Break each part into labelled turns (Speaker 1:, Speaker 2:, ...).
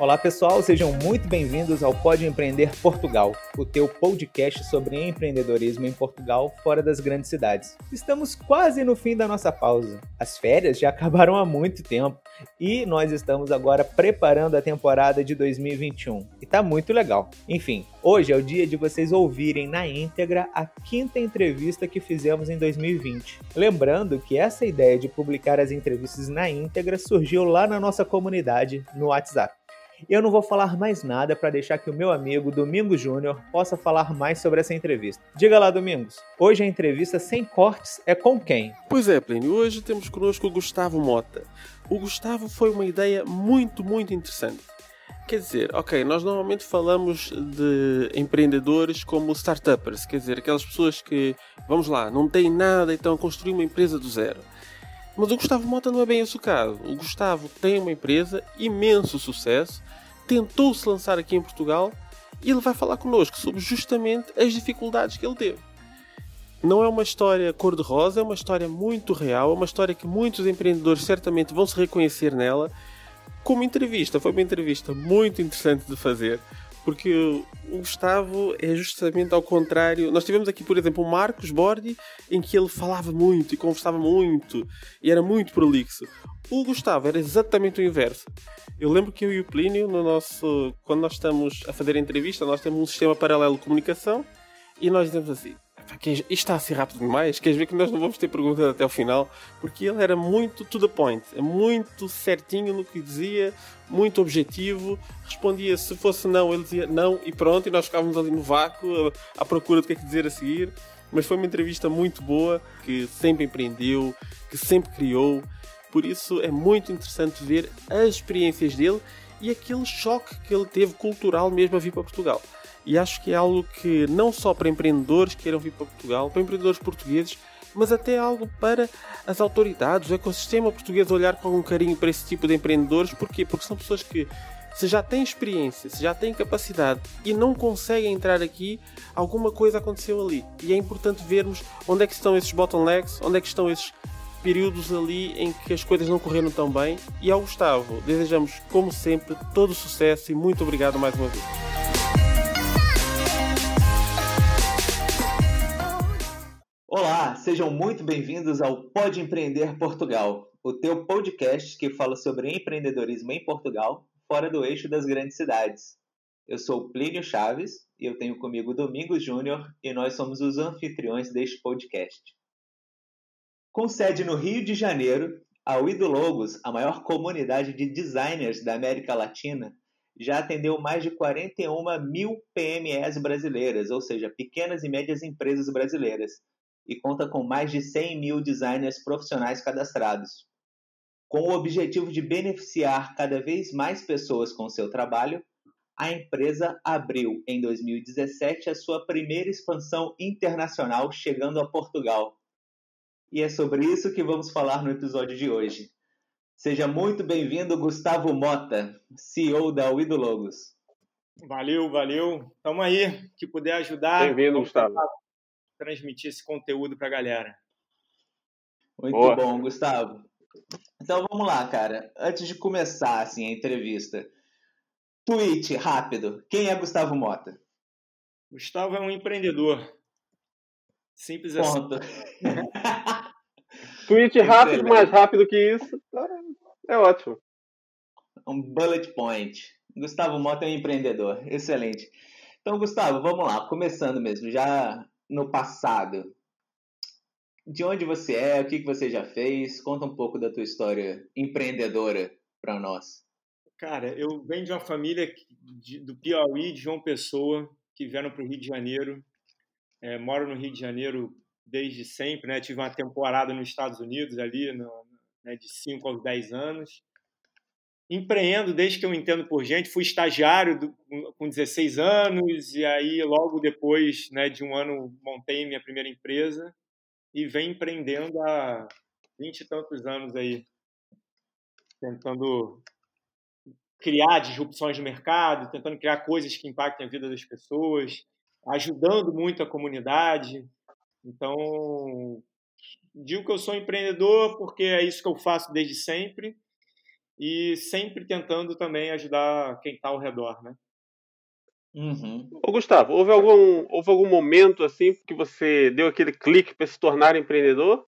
Speaker 1: Olá pessoal, sejam muito bem-vindos ao Pode Empreender Portugal, o teu podcast sobre empreendedorismo em Portugal fora das grandes cidades. Estamos quase no fim da nossa pausa. As férias já acabaram há muito tempo e nós estamos agora preparando a temporada de 2021 e tá muito legal. Enfim, hoje é o dia de vocês ouvirem na íntegra a quinta entrevista que fizemos em 2020. Lembrando que essa ideia de publicar as entrevistas na íntegra surgiu lá na nossa comunidade no WhatsApp. Eu não vou falar mais nada para deixar que o meu amigo Domingos Júnior possa falar mais sobre essa entrevista. Diga lá, Domingos. Hoje a entrevista sem cortes é com quem?
Speaker 2: Pois é, Plínio. Hoje temos conosco o Gustavo Mota. O Gustavo foi uma ideia muito, muito interessante. Quer dizer, ok, nós normalmente falamos de empreendedores como startuppers, quer dizer, aquelas pessoas que, vamos lá, não têm nada e estão a construir uma empresa do zero. Mas o Gustavo Mota não é bem esse o caso. O Gustavo tem uma empresa, imenso sucesso, tentou se lançar aqui em Portugal e ele vai falar connosco sobre justamente as dificuldades que ele teve. Não é uma história cor-de-rosa, é uma história muito real, é uma história que muitos empreendedores certamente vão se reconhecer nela. Como entrevista, foi uma entrevista muito interessante de fazer, porque o Gustavo é justamente ao contrário. Nós tivemos aqui, por exemplo, o Marcos Bordi, em que ele falava muito e conversava muito e era muito prolixo. O Gustavo era exatamente o inverso. Eu lembro que eu e o Plínio, no nosso, quando nós estamos a fazer a entrevista, nós temos um sistema paralelo de comunicação e nós dizemos assim: isto está a ser rápido demais, queres ver que nós não vamos ter perguntas até o final? Porque ele era muito to the point, é muito certinho no que dizia, muito objetivo, respondia se fosse não, ele dizia não e pronto, e nós ficávamos ali no vácuo à procura do que é que dizer a seguir. Mas foi uma entrevista muito boa, que sempre empreendeu, que sempre criou por isso é muito interessante ver as experiências dele e aquele choque que ele teve cultural mesmo a vir para Portugal. E acho que é algo que não só para empreendedores que queiram vir para Portugal, para empreendedores portugueses, mas até algo para as autoridades, o ecossistema português olhar com algum carinho para esse tipo de empreendedores. Porquê? Porque são pessoas que, se já têm experiência, se já têm capacidade e não conseguem entrar aqui, alguma coisa aconteceu ali. E é importante vermos onde é que estão esses bottlenecks, onde é que estão esses períodos ali em que as coisas não correram tão bem. E ao Gustavo, desejamos, como sempre, todo sucesso e muito obrigado mais uma vez.
Speaker 1: Olá, sejam muito bem-vindos ao Pode Empreender Portugal, o teu podcast que fala sobre empreendedorismo em Portugal, fora do eixo das grandes cidades. Eu sou Plínio Chaves e eu tenho comigo Domingos Júnior e nós somos os anfitriões deste podcast. Com sede no Rio de Janeiro, a Logos, a maior comunidade de designers da América Latina, já atendeu mais de 41 mil PMEs brasileiras, ou seja, pequenas e médias empresas brasileiras, e conta com mais de 100 mil designers profissionais cadastrados. Com o objetivo de beneficiar cada vez mais pessoas com seu trabalho, a empresa abriu em 2017 a sua primeira expansão internacional, chegando a Portugal e é sobre isso que vamos falar no episódio de hoje. Seja muito bem-vindo, Gustavo Mota, CEO da Uido Logos.
Speaker 3: Valeu, valeu. Estamos aí, que puder ajudar.
Speaker 2: Bem-vindo, Gustavo.
Speaker 3: Transmitir esse conteúdo para a galera.
Speaker 1: Muito Boa. bom, Gustavo. Então vamos lá, cara. Antes de começar assim, a entrevista, tweet rápido. Quem é Gustavo Mota?
Speaker 3: Gustavo é um empreendedor. Simples assim. Ponto.
Speaker 2: Tweet rápido, mais rápido que isso. É ótimo.
Speaker 1: Um bullet point. Gustavo Mota é um empreendedor. Excelente. Então, Gustavo, vamos lá. Começando mesmo, já no passado. De onde você é? O que você já fez? Conta um pouco da tua história empreendedora para nós.
Speaker 3: Cara, eu venho de uma família do Piauí, de João Pessoa, que vieram para o Rio de Janeiro. É, moro no Rio de Janeiro desde sempre, né? Tive uma temporada nos Estados Unidos ali, no, né, de 5 aos 10 anos. Empreendo desde que eu entendo por gente, fui estagiário do, com 16 anos e aí logo depois né, de um ano montei minha primeira empresa e venho empreendendo há 20 e tantos anos aí, tentando criar disrupções no mercado, tentando criar coisas que impactem a vida das pessoas, ajudando muito a comunidade, então, digo que eu sou empreendedor porque é isso que eu faço desde sempre. E sempre tentando também ajudar quem está ao redor, né?
Speaker 4: Uhum. Ô, Gustavo, houve algum, houve algum momento assim que você deu aquele clique para se tornar empreendedor?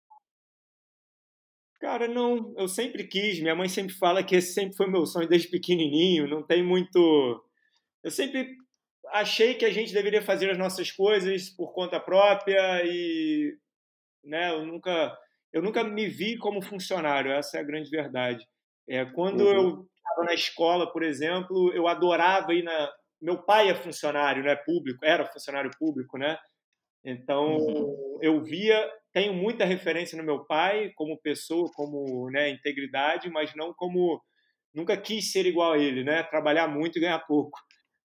Speaker 3: Cara, não. Eu sempre quis. Minha mãe sempre fala que esse sempre foi meu sonho desde pequenininho. Não tem muito. Eu sempre achei que a gente deveria fazer as nossas coisas por conta própria e, né? Eu nunca, eu nunca me vi como funcionário. Essa é a grande verdade. É, quando uhum. eu estava na escola, por exemplo, eu adorava ir na. Meu pai é funcionário, né? Público, era funcionário público, né? Então uhum. eu via, tenho muita referência no meu pai como pessoa, como né, integridade, mas não como nunca quis ser igual a ele, né? Trabalhar muito e ganhar pouco.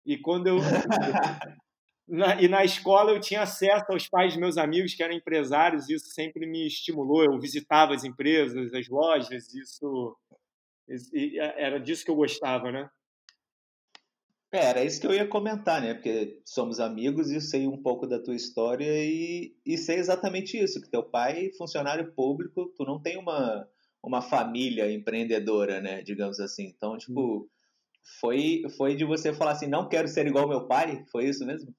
Speaker 3: E quando eu na, e na escola eu tinha acesso aos pais dos meus amigos que eram empresários, isso sempre me estimulou. Eu visitava as empresas, as lojas, isso era disso que eu gostava, né?
Speaker 1: É, era isso que eu ia comentar, né? Porque somos amigos e sei um pouco da tua história e, e sei exatamente isso, que teu pai, funcionário público, tu não tem uma, uma família empreendedora, né? Digamos assim. Então, tipo, hum. foi, foi de você falar assim, não quero ser igual meu pai? Foi isso mesmo?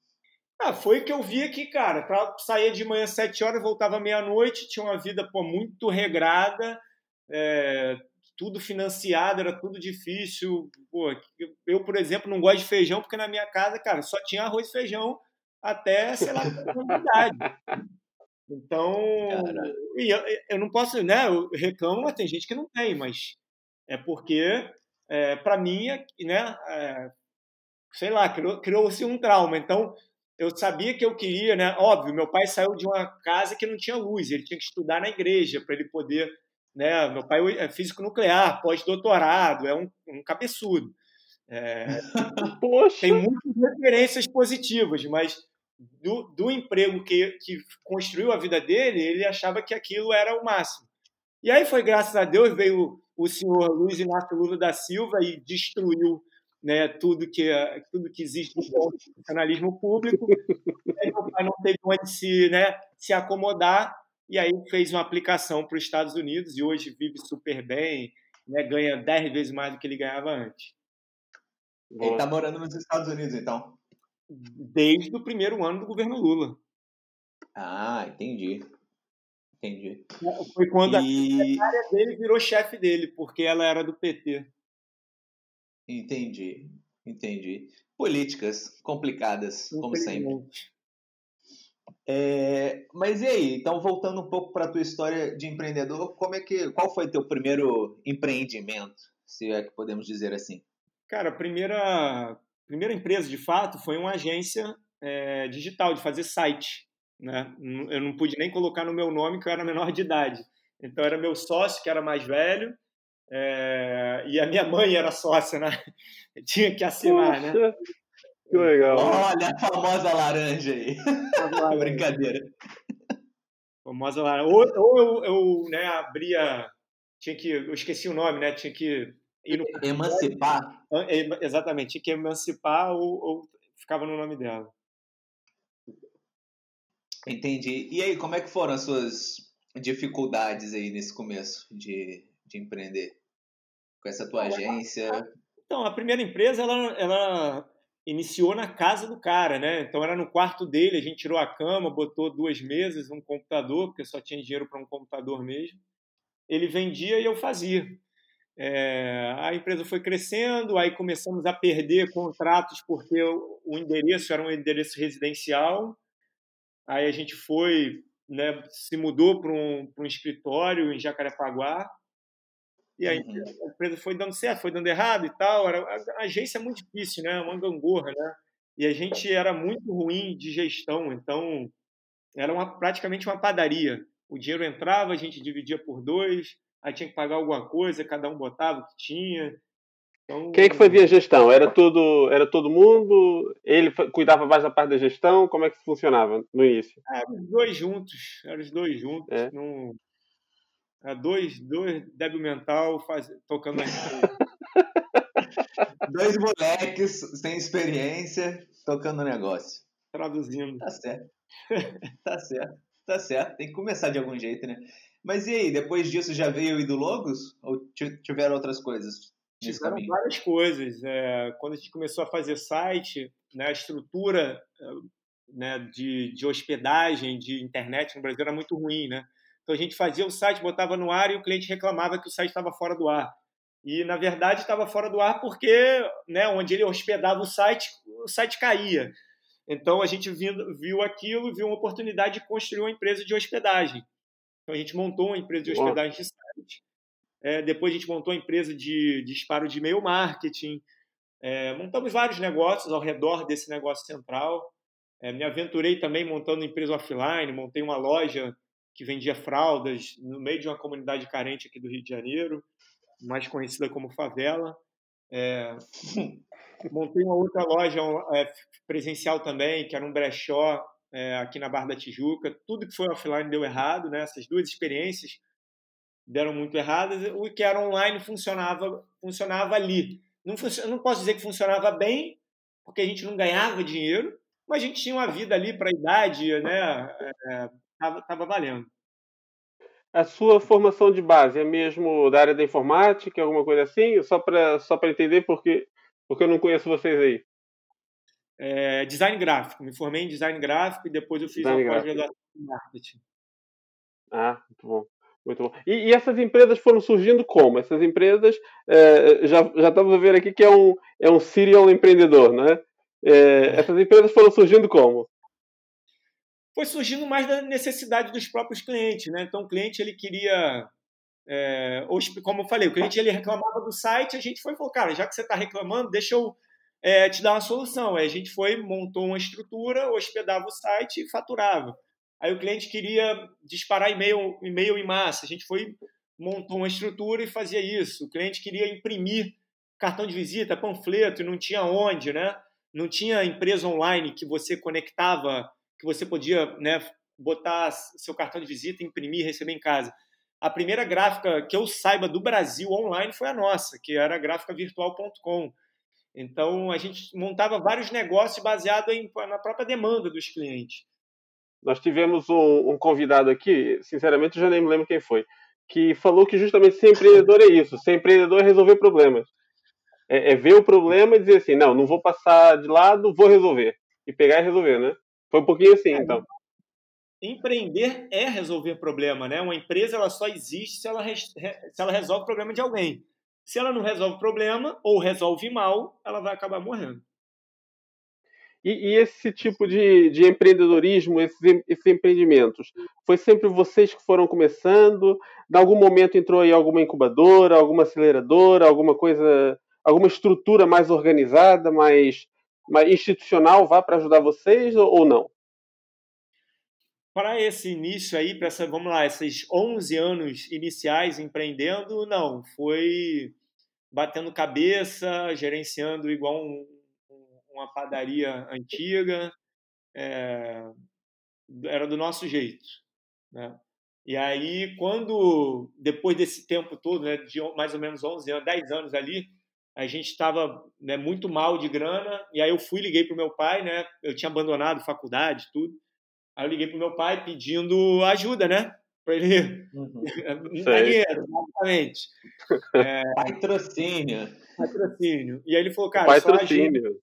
Speaker 3: Ah, foi que eu vi aqui, cara. Pra, saía de manhã às sete horas, voltava meia-noite, tinha uma vida pô, muito regrada, é, tudo financiado, era tudo difícil. Pô, eu, por exemplo, não gosto de feijão porque na minha casa, cara, só tinha arroz e feijão até, sei lá, idade. Então, e eu, eu, não posso, né? Eu reclamo, mas tem gente que não tem, mas é porque, é, para mim, é né? É, sei lá, criou-se criou um trauma. Então, eu sabia que eu queria, né? Óbvio, meu pai saiu de uma casa que não tinha luz, ele tinha que estudar na igreja para ele poder né? Meu pai é físico nuclear, pós-doutorado, é um, um cabeçudo. É, Poxa. Tem muitas referências positivas, mas do, do emprego que, que construiu a vida dele, ele achava que aquilo era o máximo. E aí foi graças a Deus, veio o senhor Luiz Inácio Lula da Silva e destruiu né, tudo, que, tudo que existe no funcionalismo público. Aí meu pai não teve onde se, né, se acomodar e aí fez uma aplicação para os Estados Unidos e hoje vive super bem, né, ganha 10 vezes mais do que ele ganhava antes.
Speaker 1: Ele está morando nos Estados Unidos, então?
Speaker 3: Desde o primeiro ano do governo Lula.
Speaker 1: Ah, entendi. Entendi.
Speaker 3: Foi quando e... a secretária dele virou chefe dele, porque ela era do PT.
Speaker 1: Entendi, entendi. Políticas complicadas, como sempre. É, mas e aí? Então, voltando um pouco para a tua história de empreendedor, como é que, qual foi teu primeiro empreendimento, se é que podemos dizer assim?
Speaker 3: Cara, a primeira, primeira empresa, de fato, foi uma agência é, digital, de fazer site. Né? Eu não pude nem colocar no meu nome, que eu era menor de idade. Então, era meu sócio, que era mais velho, é, e a minha mãe era sócia, né? tinha que assinar? Poxa. né?
Speaker 4: Que legal.
Speaker 1: Olha a famosa laranja aí. Brincadeira.
Speaker 3: Famosa laranja. Ou, ou eu, eu né, abria. Tinha que. Eu esqueci o nome, né? Tinha que. Ir no...
Speaker 1: Emancipar?
Speaker 3: Exatamente, tinha que emancipar ou, ou ficava no nome dela.
Speaker 1: Entendi. E aí, como é que foram as suas dificuldades aí nesse começo de, de empreender? Com essa tua agência?
Speaker 3: Então, a primeira empresa, ela, ela iniciou na casa do cara, né? Então era no quarto dele, a gente tirou a cama, botou duas mesas, um computador, porque só tinha dinheiro para um computador mesmo. Ele vendia e eu fazia. É, a empresa foi crescendo, aí começamos a perder contratos porque o, endereço era um endereço residencial. Aí a gente foi, né, se mudou para um, um escritório em Jacarepaguá e aí uhum. a empresa foi dando certo, foi dando errado e tal. Era, a, agência é muito difícil, né? Uma gangorra, né? E a gente era muito ruim de gestão, então era uma, praticamente uma padaria. O dinheiro entrava, a gente dividia por dois, aí tinha que pagar alguma coisa, cada um botava o que tinha.
Speaker 4: Então, Quem é que fazia a gestão? Era todo, era todo mundo? Ele cuidava mais da parte da gestão? Como é que funcionava no início?
Speaker 3: É, os dois juntos, eram os dois juntos. É. Não, é, dois, dois débil mental faz, tocando
Speaker 1: Dois moleques sem experiência tocando negócio.
Speaker 3: Traduzindo.
Speaker 1: Tá certo. tá certo. Tá certo. Tem que começar de algum jeito, né? Mas e aí, depois disso já veio o Ido Logos? Ou tiveram outras coisas?
Speaker 3: Tiveram várias coisas. É, quando a gente começou a fazer site, né, a estrutura né, de, de hospedagem, de internet no Brasil era muito ruim, né? Então a gente fazia o site, botava no ar e o cliente reclamava que o site estava fora do ar. E na verdade estava fora do ar porque, né, onde ele hospedava o site, o site caía. Então a gente viu, viu aquilo, viu uma oportunidade de construir uma empresa de hospedagem. Então a gente montou uma empresa de hospedagem de site. É, depois a gente montou uma empresa de, de disparo de e-mail marketing. É, montamos vários negócios ao redor desse negócio central. É, me aventurei também montando empresa offline, montei uma loja que vendia fraldas no meio de uma comunidade carente aqui do Rio de Janeiro, mais conhecida como favela. É, montei uma outra loja é, presencial também, que era um brechó é, aqui na Barra da Tijuca. Tudo que foi offline deu errado, né? Essas duas experiências deram muito erradas. O que era online funcionava, funcionava ali. Não, não posso dizer que funcionava bem, porque a gente não ganhava dinheiro, mas a gente tinha uma vida ali para a idade, né? É, tava, tava valendo.
Speaker 4: A sua formação de base é mesmo da área da informática, alguma coisa assim? Só para só entender, porque, porque eu não conheço vocês aí.
Speaker 3: É, design gráfico. Me formei em design gráfico e depois eu fiz design uma pós-graduação em marketing.
Speaker 4: Ah, muito bom. Muito bom. E, e, essas empresas foram surgindo como? Essas empresas, é, já, já estamos a ver aqui que é um, é um serial empreendedor, né? É, essas empresas foram surgindo como?
Speaker 3: Foi surgindo mais da necessidade dos próprios clientes, né? Então o cliente ele queria, é, como eu falei, o cliente ele reclamava do site, a gente foi e falou, cara, já que você está reclamando, deixa eu é, te dar uma solução. Aí a gente foi, montou uma estrutura, hospedava o site e faturava. Aí o cliente queria disparar e-mail, e-mail em massa, a gente foi montou uma estrutura e fazia isso. O cliente queria imprimir cartão de visita, panfleto, e não tinha onde, né? não tinha empresa online que você conectava, que você podia né, botar seu cartão de visita, imprimir e receber em casa. A primeira gráfica que eu saiba do Brasil online foi a nossa, que era gráficavirtual.com. Então a gente montava vários negócios baseados na própria demanda dos clientes.
Speaker 4: Nós tivemos um, um, convidado aqui, sinceramente eu já nem me lembro quem foi, que falou que justamente ser empreendedor é isso, ser empreendedor é resolver problemas. É, é, ver o problema e dizer assim, não, não vou passar de lado, vou resolver. E pegar e resolver, né? Foi um pouquinho assim, é, então.
Speaker 3: Empreender é resolver problema, né? Uma empresa ela só existe se ela, se ela resolve o problema de alguém. Se ela não resolve o problema ou resolve mal, ela vai acabar morrendo.
Speaker 4: E, e esse tipo de, de empreendedorismo, esses, esses, empreendimentos, foi sempre vocês que foram começando? Em algum momento entrou aí alguma incubadora, alguma aceleradora, alguma coisa alguma estrutura mais organizada, mais, mais institucional vá para ajudar vocês ou, não?
Speaker 3: Para esse início aí, para essa, vamos lá, esses 11 anos iniciais empreendendo, não, foi batendo cabeça, gerenciando igual um, uma padaria antiga, é, era do nosso jeito, né? E aí, quando, depois desse tempo todo, né, de mais ou menos 11 anos, 10 anos ali, a gente estava né, muito mal de grana, e aí eu fui, liguei para o meu pai, né? Eu tinha abandonado faculdade, tudo. Aí eu liguei para o meu pai pedindo ajuda, né? Para ele uhum. dinheiro, basicamente.
Speaker 1: É... Patrocínio.
Speaker 3: Patrocínio. E aí ele falou, cara, Patrocínio. Só ajudo,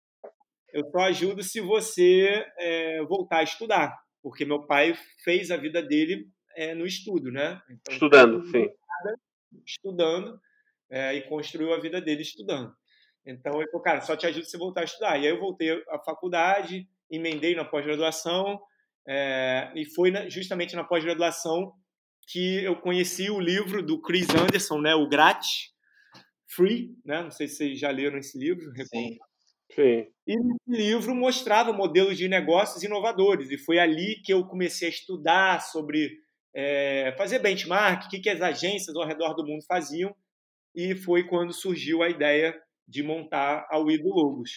Speaker 3: eu só ajudo se você é, voltar a estudar, porque meu pai fez a vida dele é, no estudo, né?
Speaker 4: Então, estudando, sim.
Speaker 3: Estudando é, e construiu a vida dele estudando. Então ele falou, cara, só te ajuda você voltar a estudar. E aí eu voltei à faculdade, emendei na pós-graduação, é, e foi na, justamente na pós-graduação que eu conheci o livro do Chris Anderson, né, o Grátis, Free, né? Não sei se vocês já leram esse livro.
Speaker 4: Sim. Sim.
Speaker 3: E o livro mostrava modelos de negócios inovadores, e foi ali que eu comecei a estudar sobre é, fazer benchmark, o que, que as agências ao redor do mundo faziam, e foi quando surgiu a ideia de montar a Wido Logos.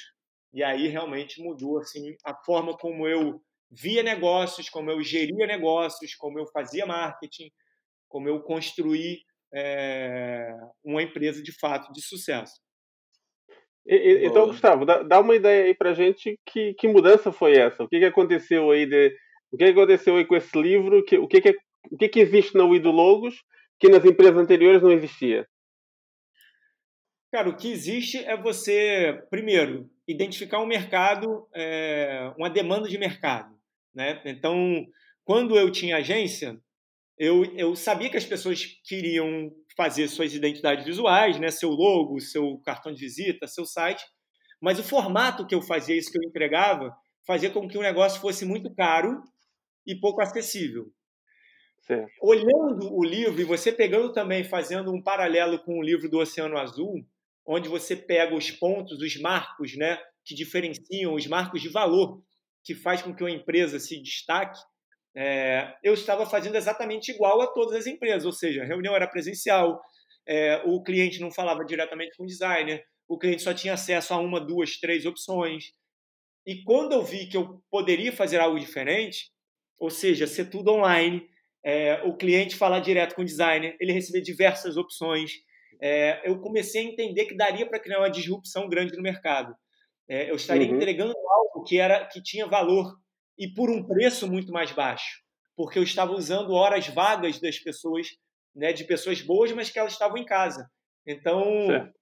Speaker 3: E aí realmente mudou assim a forma como eu via negócios, como eu geria negócios, como eu fazia marketing, como eu construí é, uma empresa de fato de sucesso.
Speaker 4: E, então, Gustavo, dá, dá, uma ideia aí pra gente que, que mudança foi essa? O que, que aconteceu aí de, o que, que aconteceu aí com esse livro? Que, o que, que, o que, que existe na Wido Logos que nas empresas anteriores não existia?
Speaker 3: Cara, o que existe é você, primeiro, identificar um mercado, é, uma demanda de mercado. Né? Então, quando eu tinha agência, eu, eu sabia que as pessoas queriam fazer suas identidades visuais, né? seu logo, seu cartão de visita, seu site, mas o formato que eu fazia, isso que eu entregava, fazia com que o negócio fosse muito caro e pouco acessível. Olhando o livro e você pegando também, fazendo um paralelo com o livro do Oceano Azul, onde você pega os pontos, os marcos, né, que diferenciam, os marcos de valor que faz com que uma empresa se destaque, é, eu estava fazendo exatamente igual a todas as empresas, ou seja, a reunião era presencial, é, o cliente não falava diretamente com o designer, o cliente só tinha acesso a uma, duas, três opções. E quando eu vi que eu poderia fazer algo diferente, ou seja, ser tudo online, é, o cliente falar direto com o designer, ele receber diversas opções, é, eu comecei a entender que daria para criar uma disrupção grande no mercado. É, eu estaria uhum. entregando algo que era que tinha valor e por um preço muito mais baixo, porque eu estava usando horas vagas das pessoas, né, de pessoas boas, mas que elas estavam em casa. Então, certo.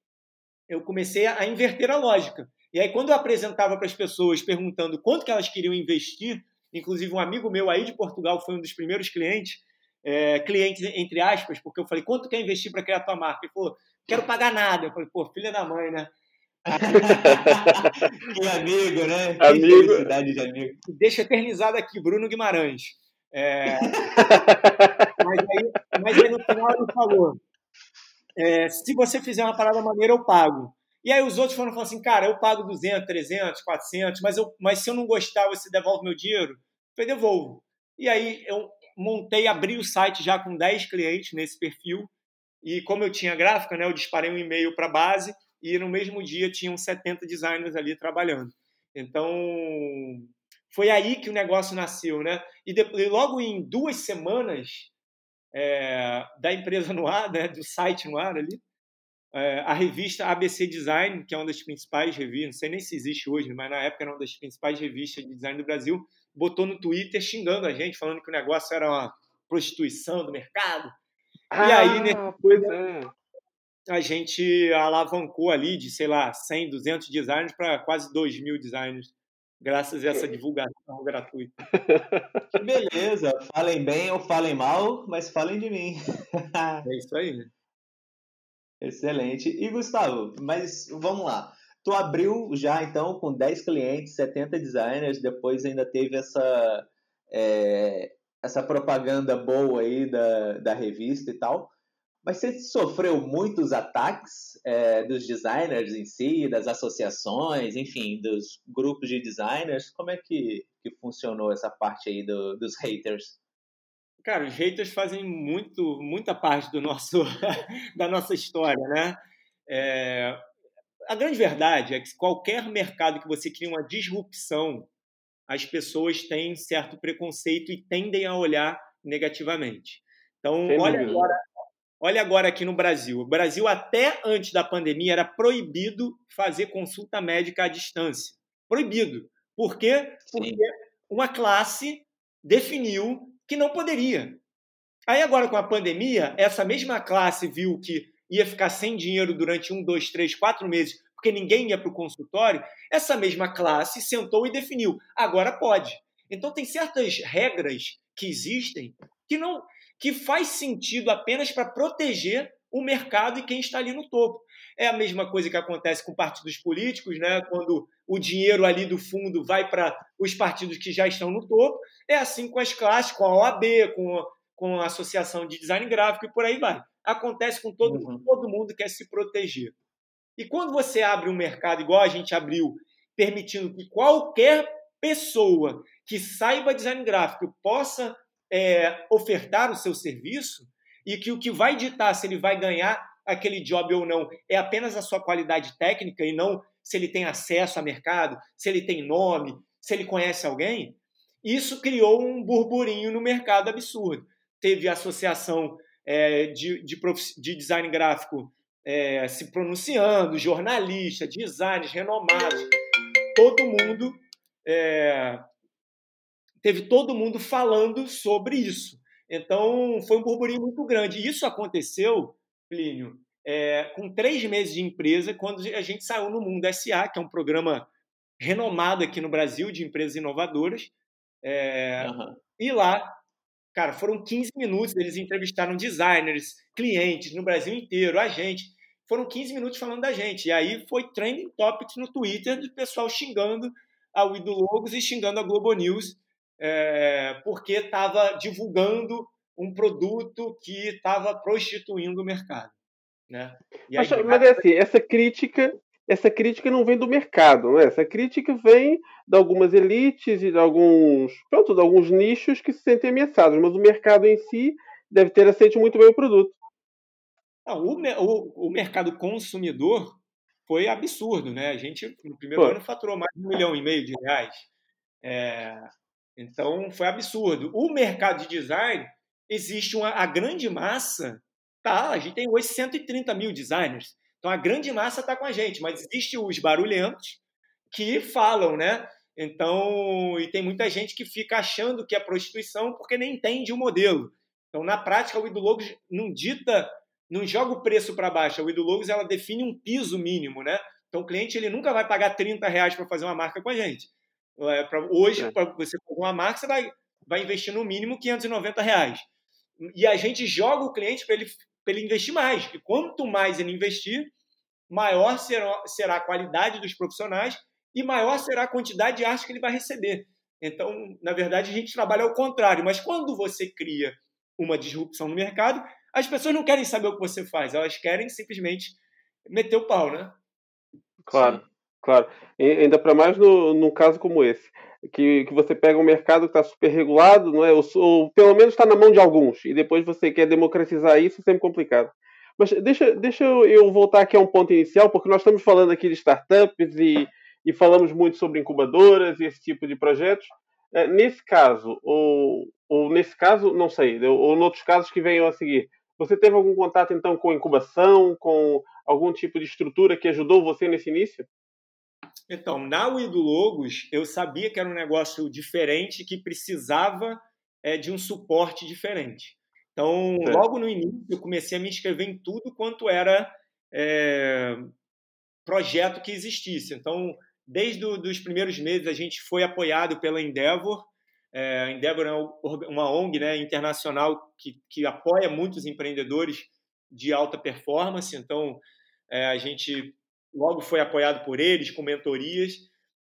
Speaker 3: eu comecei a inverter a lógica. E aí, quando eu apresentava para as pessoas perguntando quanto que elas queriam investir, inclusive um amigo meu aí de Portugal foi um dos primeiros clientes, é, clientes, entre aspas, porque eu falei, quanto quer investir para criar tua marca? Ele falou, quero pagar nada. Eu falei, pô, filha da mãe, né?
Speaker 1: que amigo, né?
Speaker 4: Amigo.
Speaker 1: Que de amigo.
Speaker 3: Deixa eternizado aqui, Bruno Guimarães. É... mas, aí, mas, aí, no final ele falou: é, se você fizer uma parada maneira, eu pago. E aí os outros foram falando assim, cara, eu pago 200, 300, 400, mas, eu, mas se eu não gostar, você devolve meu dinheiro? Eu falei, devolvo. E aí eu montei, abri o site já com 10 clientes nesse perfil. E como eu tinha gráfica, né, eu disparei um e-mail para a base e no mesmo dia tinham 70 designers ali trabalhando. Então, foi aí que o negócio nasceu, né? E, depois, logo em duas semanas é, da empresa no ar, né, do site no ar ali, é, a revista ABC Design, que é uma das principais revistas, não sei nem se existe hoje, mas na época era uma das principais revistas de design do Brasil, botou no Twitter xingando a gente, falando que o negócio era uma prostituição do mercado.
Speaker 4: Ah, e aí, né, pois é.
Speaker 3: a gente alavancou ali de, sei lá, 100, 200 designers para quase 2 mil designers, graças a essa divulgação gratuita.
Speaker 1: Que beleza! Falem bem ou falem mal, mas falem de mim.
Speaker 3: É isso aí, né?
Speaker 1: Excelente. E Gustavo, mas vamos lá. Tu abriu já então com 10 clientes, 70 designers, depois ainda teve essa, é, essa propaganda boa aí da, da revista e tal. Mas você sofreu muitos ataques é, dos designers em si, das associações, enfim, dos grupos de designers? Como é que, que funcionou essa parte aí do, dos haters?
Speaker 3: Cara, os haters fazem muito, muita parte do nosso, da nossa história, né? É, a grande verdade é que qualquer mercado que você cria uma disrupção, as pessoas têm certo preconceito e tendem a olhar negativamente. Então, olha agora, olha agora aqui no Brasil. O Brasil, até antes da pandemia, era proibido fazer consulta médica à distância. Proibido. Por quê? Porque Sim. uma classe definiu que não poderia. Aí agora, com a pandemia, essa mesma classe viu que ia ficar sem dinheiro durante um, dois, três, quatro meses, porque ninguém ia para o consultório, essa mesma classe sentou e definiu, agora pode. Então tem certas regras que existem que não que faz sentido apenas para proteger o mercado e quem está ali no topo. É a mesma coisa que acontece com partidos políticos, né? quando o dinheiro ali do fundo vai para os partidos que já estão no topo. É assim com as classes, com a OAB, com, com a Associação de Design Gráfico e por aí vai acontece com todo, uhum. todo mundo que quer se proteger. E quando você abre um mercado igual a gente abriu, permitindo que qualquer pessoa que saiba design gráfico possa é, ofertar o seu serviço e que o que vai ditar se ele vai ganhar aquele job ou não é apenas a sua qualidade técnica e não se ele tem acesso a mercado, se ele tem nome, se ele conhece alguém, isso criou um burburinho no mercado absurdo. Teve a associação é, de, de, de, design gráfico é, se pronunciando, jornalistas, designers renomados, todo mundo é, teve todo mundo falando sobre isso. Então foi um burburinho muito grande. E isso aconteceu, Plínio, é, com três meses de empresa, quando a gente saiu no Mundo SA, que é um programa renomado aqui no Brasil de empresas inovadoras. Uhum. E lá, cara, foram 15 minutos, eles entrevistaram designers, clientes no Brasil inteiro, a gente. Foram 15 minutos falando da gente. E aí foi trending topics no Twitter do pessoal xingando a Wido Logos e xingando a Globo News, é, porque estava divulgando um produto que estava prostituindo o mercado. Né?
Speaker 4: Mas, mas é assim, essa crítica essa crítica não vem do mercado, né? essa crítica vem de algumas elites e de alguns, pronto, de alguns nichos que se sentem ameaçados, mas o mercado em si deve ter aceito muito bem o produto.
Speaker 3: Não, o, o, o, mercado consumidor foi absurdo, né? A gente no primeiro Pô. ano faturou mais de um milhão e meio de reais. É, então foi absurdo. O mercado de design existe uma a grande massa, tá? A gente tem hoje 130 mil designers. Então a grande massa está com a gente, mas existe os barulhentos que falam, né? Então, e tem muita gente que fica achando que é prostituição porque nem entende o modelo. Então, na prática, o Idologos não dita, não joga o preço para baixo. O Idologos ela define um piso mínimo, né? Então, o cliente ele nunca vai pagar 30 reais para fazer uma marca com a gente. É, pra, hoje, é. para você fazer uma marca, você vai, vai investir no mínimo 590 reais. E a gente joga o cliente para ele para ele investir mais. E quanto mais ele investir, maior será, a qualidade dos profissionais e maior será a quantidade de arte que ele vai receber. Então, na verdade, a gente trabalha ao contrário. Mas quando você cria uma disrupção no mercado, as pessoas não querem saber o que você faz, elas querem simplesmente meter o pau, né?
Speaker 4: Claro, Sim. claro. E ainda para mais no, num caso como esse, que, que você pega um mercado que está super regulado, não é? Ou, ou pelo menos está na mão de alguns, e depois você quer democratizar isso, é sempre complicado. Mas deixa, deixa eu voltar aqui a um ponto inicial, porque nós estamos falando aqui de startups e, e falamos muito sobre incubadoras e esse tipo de projetos. É, nesse caso, ou, ou nesse caso, não sei, ou, ou noutros casos que venham a seguir, você teve algum contato então com incubação, com algum tipo de estrutura que ajudou você nesse início?
Speaker 3: Então, na Wido Logos, eu sabia que era um negócio diferente que precisava é, de um suporte diferente. Então, é. logo no início, eu comecei a me inscrever em tudo quanto era é, projeto que existisse. Então, desde os primeiros meses, a gente foi apoiado pela Endeavor. É, a Endeavor é uma ONG né, internacional que, que apoia muitos empreendedores de alta performance. Então, é, a gente logo foi apoiado por eles, com mentorias.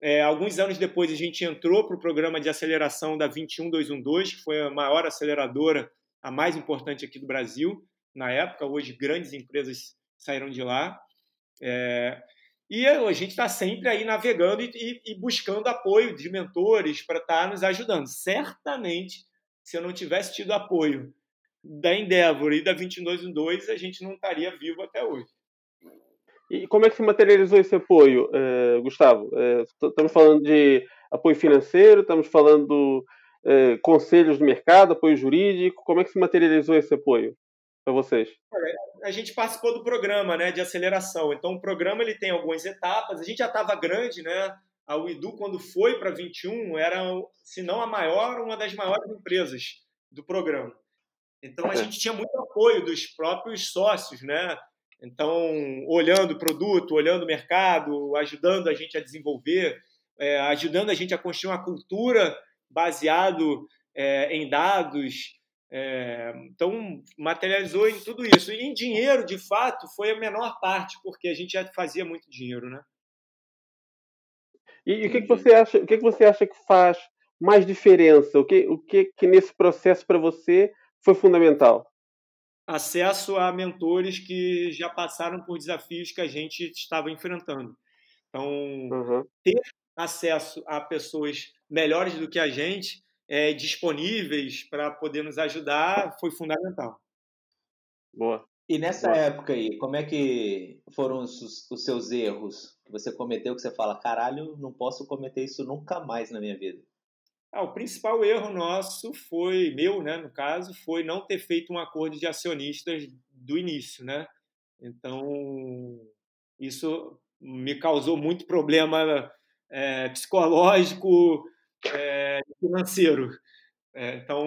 Speaker 3: É, alguns anos depois, a gente entrou para o programa de aceleração da 21212, que foi a maior aceleradora, a mais importante aqui do Brasil na época. Hoje, grandes empresas saíram de lá. É, e a gente está sempre aí navegando e, e, buscando apoio de mentores para estar tá nos ajudando. Certamente, se eu não tivesse tido apoio da Endeavor e da 2212, a gente não estaria vivo até hoje.
Speaker 4: E como é que se materializou esse apoio, eh, Gustavo? Eh, estamos falando de apoio financeiro, estamos falando eh, conselhos de mercado, apoio jurídico. Como é que se materializou esse apoio para vocês?
Speaker 3: a gente participou do programa né, de aceleração. Então, o programa ele tem algumas etapas. A gente já estava grande, né? A UIDU, quando foi para 21, era, se não a maior, uma das maiores empresas do programa. Então, a é. gente tinha muito apoio dos próprios sócios, né? Então, olhando o produto, olhando o mercado, ajudando a gente a desenvolver, é, ajudando a gente a construir uma cultura baseado é, em dados. É, então, materializou em tudo isso. E em dinheiro, de fato, foi a menor parte, porque a gente já fazia muito dinheiro, né?
Speaker 4: E, e o que, que você acha? O que, que você acha que faz mais diferença? O que, o que, que nesse processo para você foi fundamental?
Speaker 3: acesso a mentores que já passaram por desafios que a gente estava enfrentando. Então, uhum. ter acesso a pessoas melhores do que a gente, é, disponíveis para poder nos ajudar, foi fundamental.
Speaker 1: Boa. E nessa Boa. época aí, como é que foram os, os seus erros que você cometeu que você fala, caralho, não posso cometer isso nunca mais na minha vida?
Speaker 3: Ah, o principal erro nosso foi, meu, né, no caso, foi não ter feito um acordo de acionistas do início, né? Então, isso me causou muito problema é, psicológico, é, financeiro. É, então,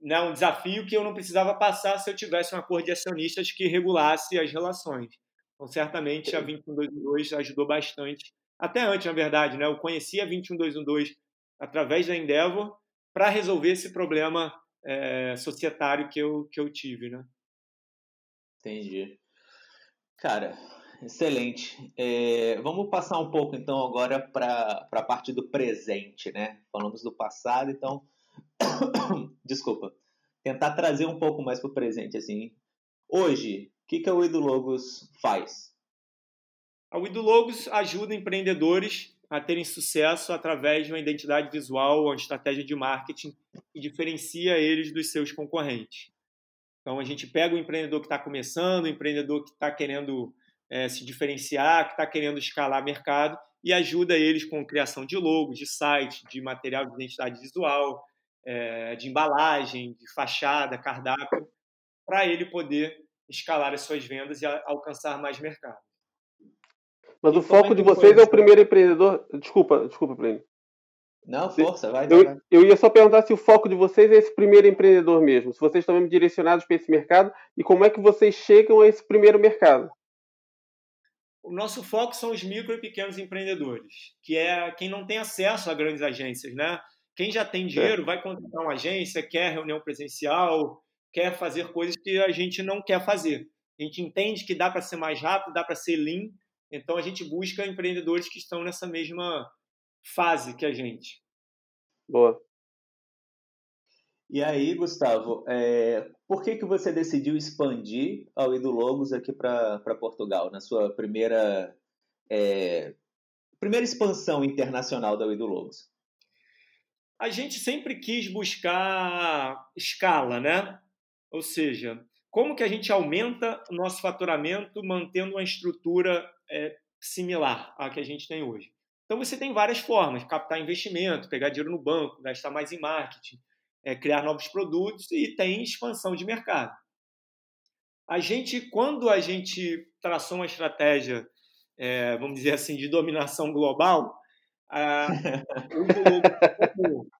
Speaker 3: né, um desafio que eu não precisava passar se eu tivesse um acordo de acionistas que regulasse as relações. Então, certamente, a 21212 ajudou bastante. Até antes, na verdade, né? Eu conhecia a 21212 através da Endeavor para resolver esse problema é, societário que eu, que eu tive, né?
Speaker 1: Entendi. Cara, excelente. É, vamos passar um pouco, então, agora para a parte do presente, né? Falamos do passado, então... Desculpa. Tentar trazer um pouco mais para o presente, assim. Hoje, o que, que a Logos faz?
Speaker 3: A Logos ajuda empreendedores a terem sucesso através de uma identidade visual, uma estratégia de marketing que diferencia eles dos seus concorrentes. Então, a gente pega o empreendedor que está começando, o empreendedor que está querendo é, se diferenciar, que está querendo escalar mercado e ajuda eles com criação de logos, de site, de material de identidade visual, é, de embalagem, de fachada, cardápio, para ele poder escalar as suas vendas e alcançar mais mercado.
Speaker 4: Mas o foco de vocês é o primeiro empreendedor. Desculpa, desculpa, Plínio.
Speaker 1: Não, força, vai.
Speaker 4: Eu, eu ia só perguntar se o foco de vocês é esse primeiro empreendedor mesmo. Se vocês estão mesmo direcionados para esse mercado e como é que vocês chegam a esse primeiro mercado.
Speaker 3: O nosso foco são os micro e pequenos empreendedores, que é quem não tem acesso a grandes agências, né? Quem já tem dinheiro é. vai contratar uma agência, quer reunião presencial, quer fazer coisas que a gente não quer fazer. A gente entende que dá para ser mais rápido, dá para ser lean, então a gente busca empreendedores que estão nessa mesma fase que a gente.
Speaker 4: Boa.
Speaker 1: E aí, Gustavo, é, por que, que você decidiu expandir ao Idologos aqui para Portugal, na sua primeira, é, primeira expansão internacional da Idologos?
Speaker 3: A gente sempre quis buscar escala, né? Ou seja, como que a gente aumenta o nosso faturamento mantendo uma estrutura é, similar à que a gente tem hoje? Então você tem várias formas: captar investimento, pegar dinheiro no banco, gastar mais em marketing, é, criar novos produtos e tem expansão de mercado. A gente, quando a gente traçou uma estratégia, é, vamos dizer assim, de dominação global, a, como,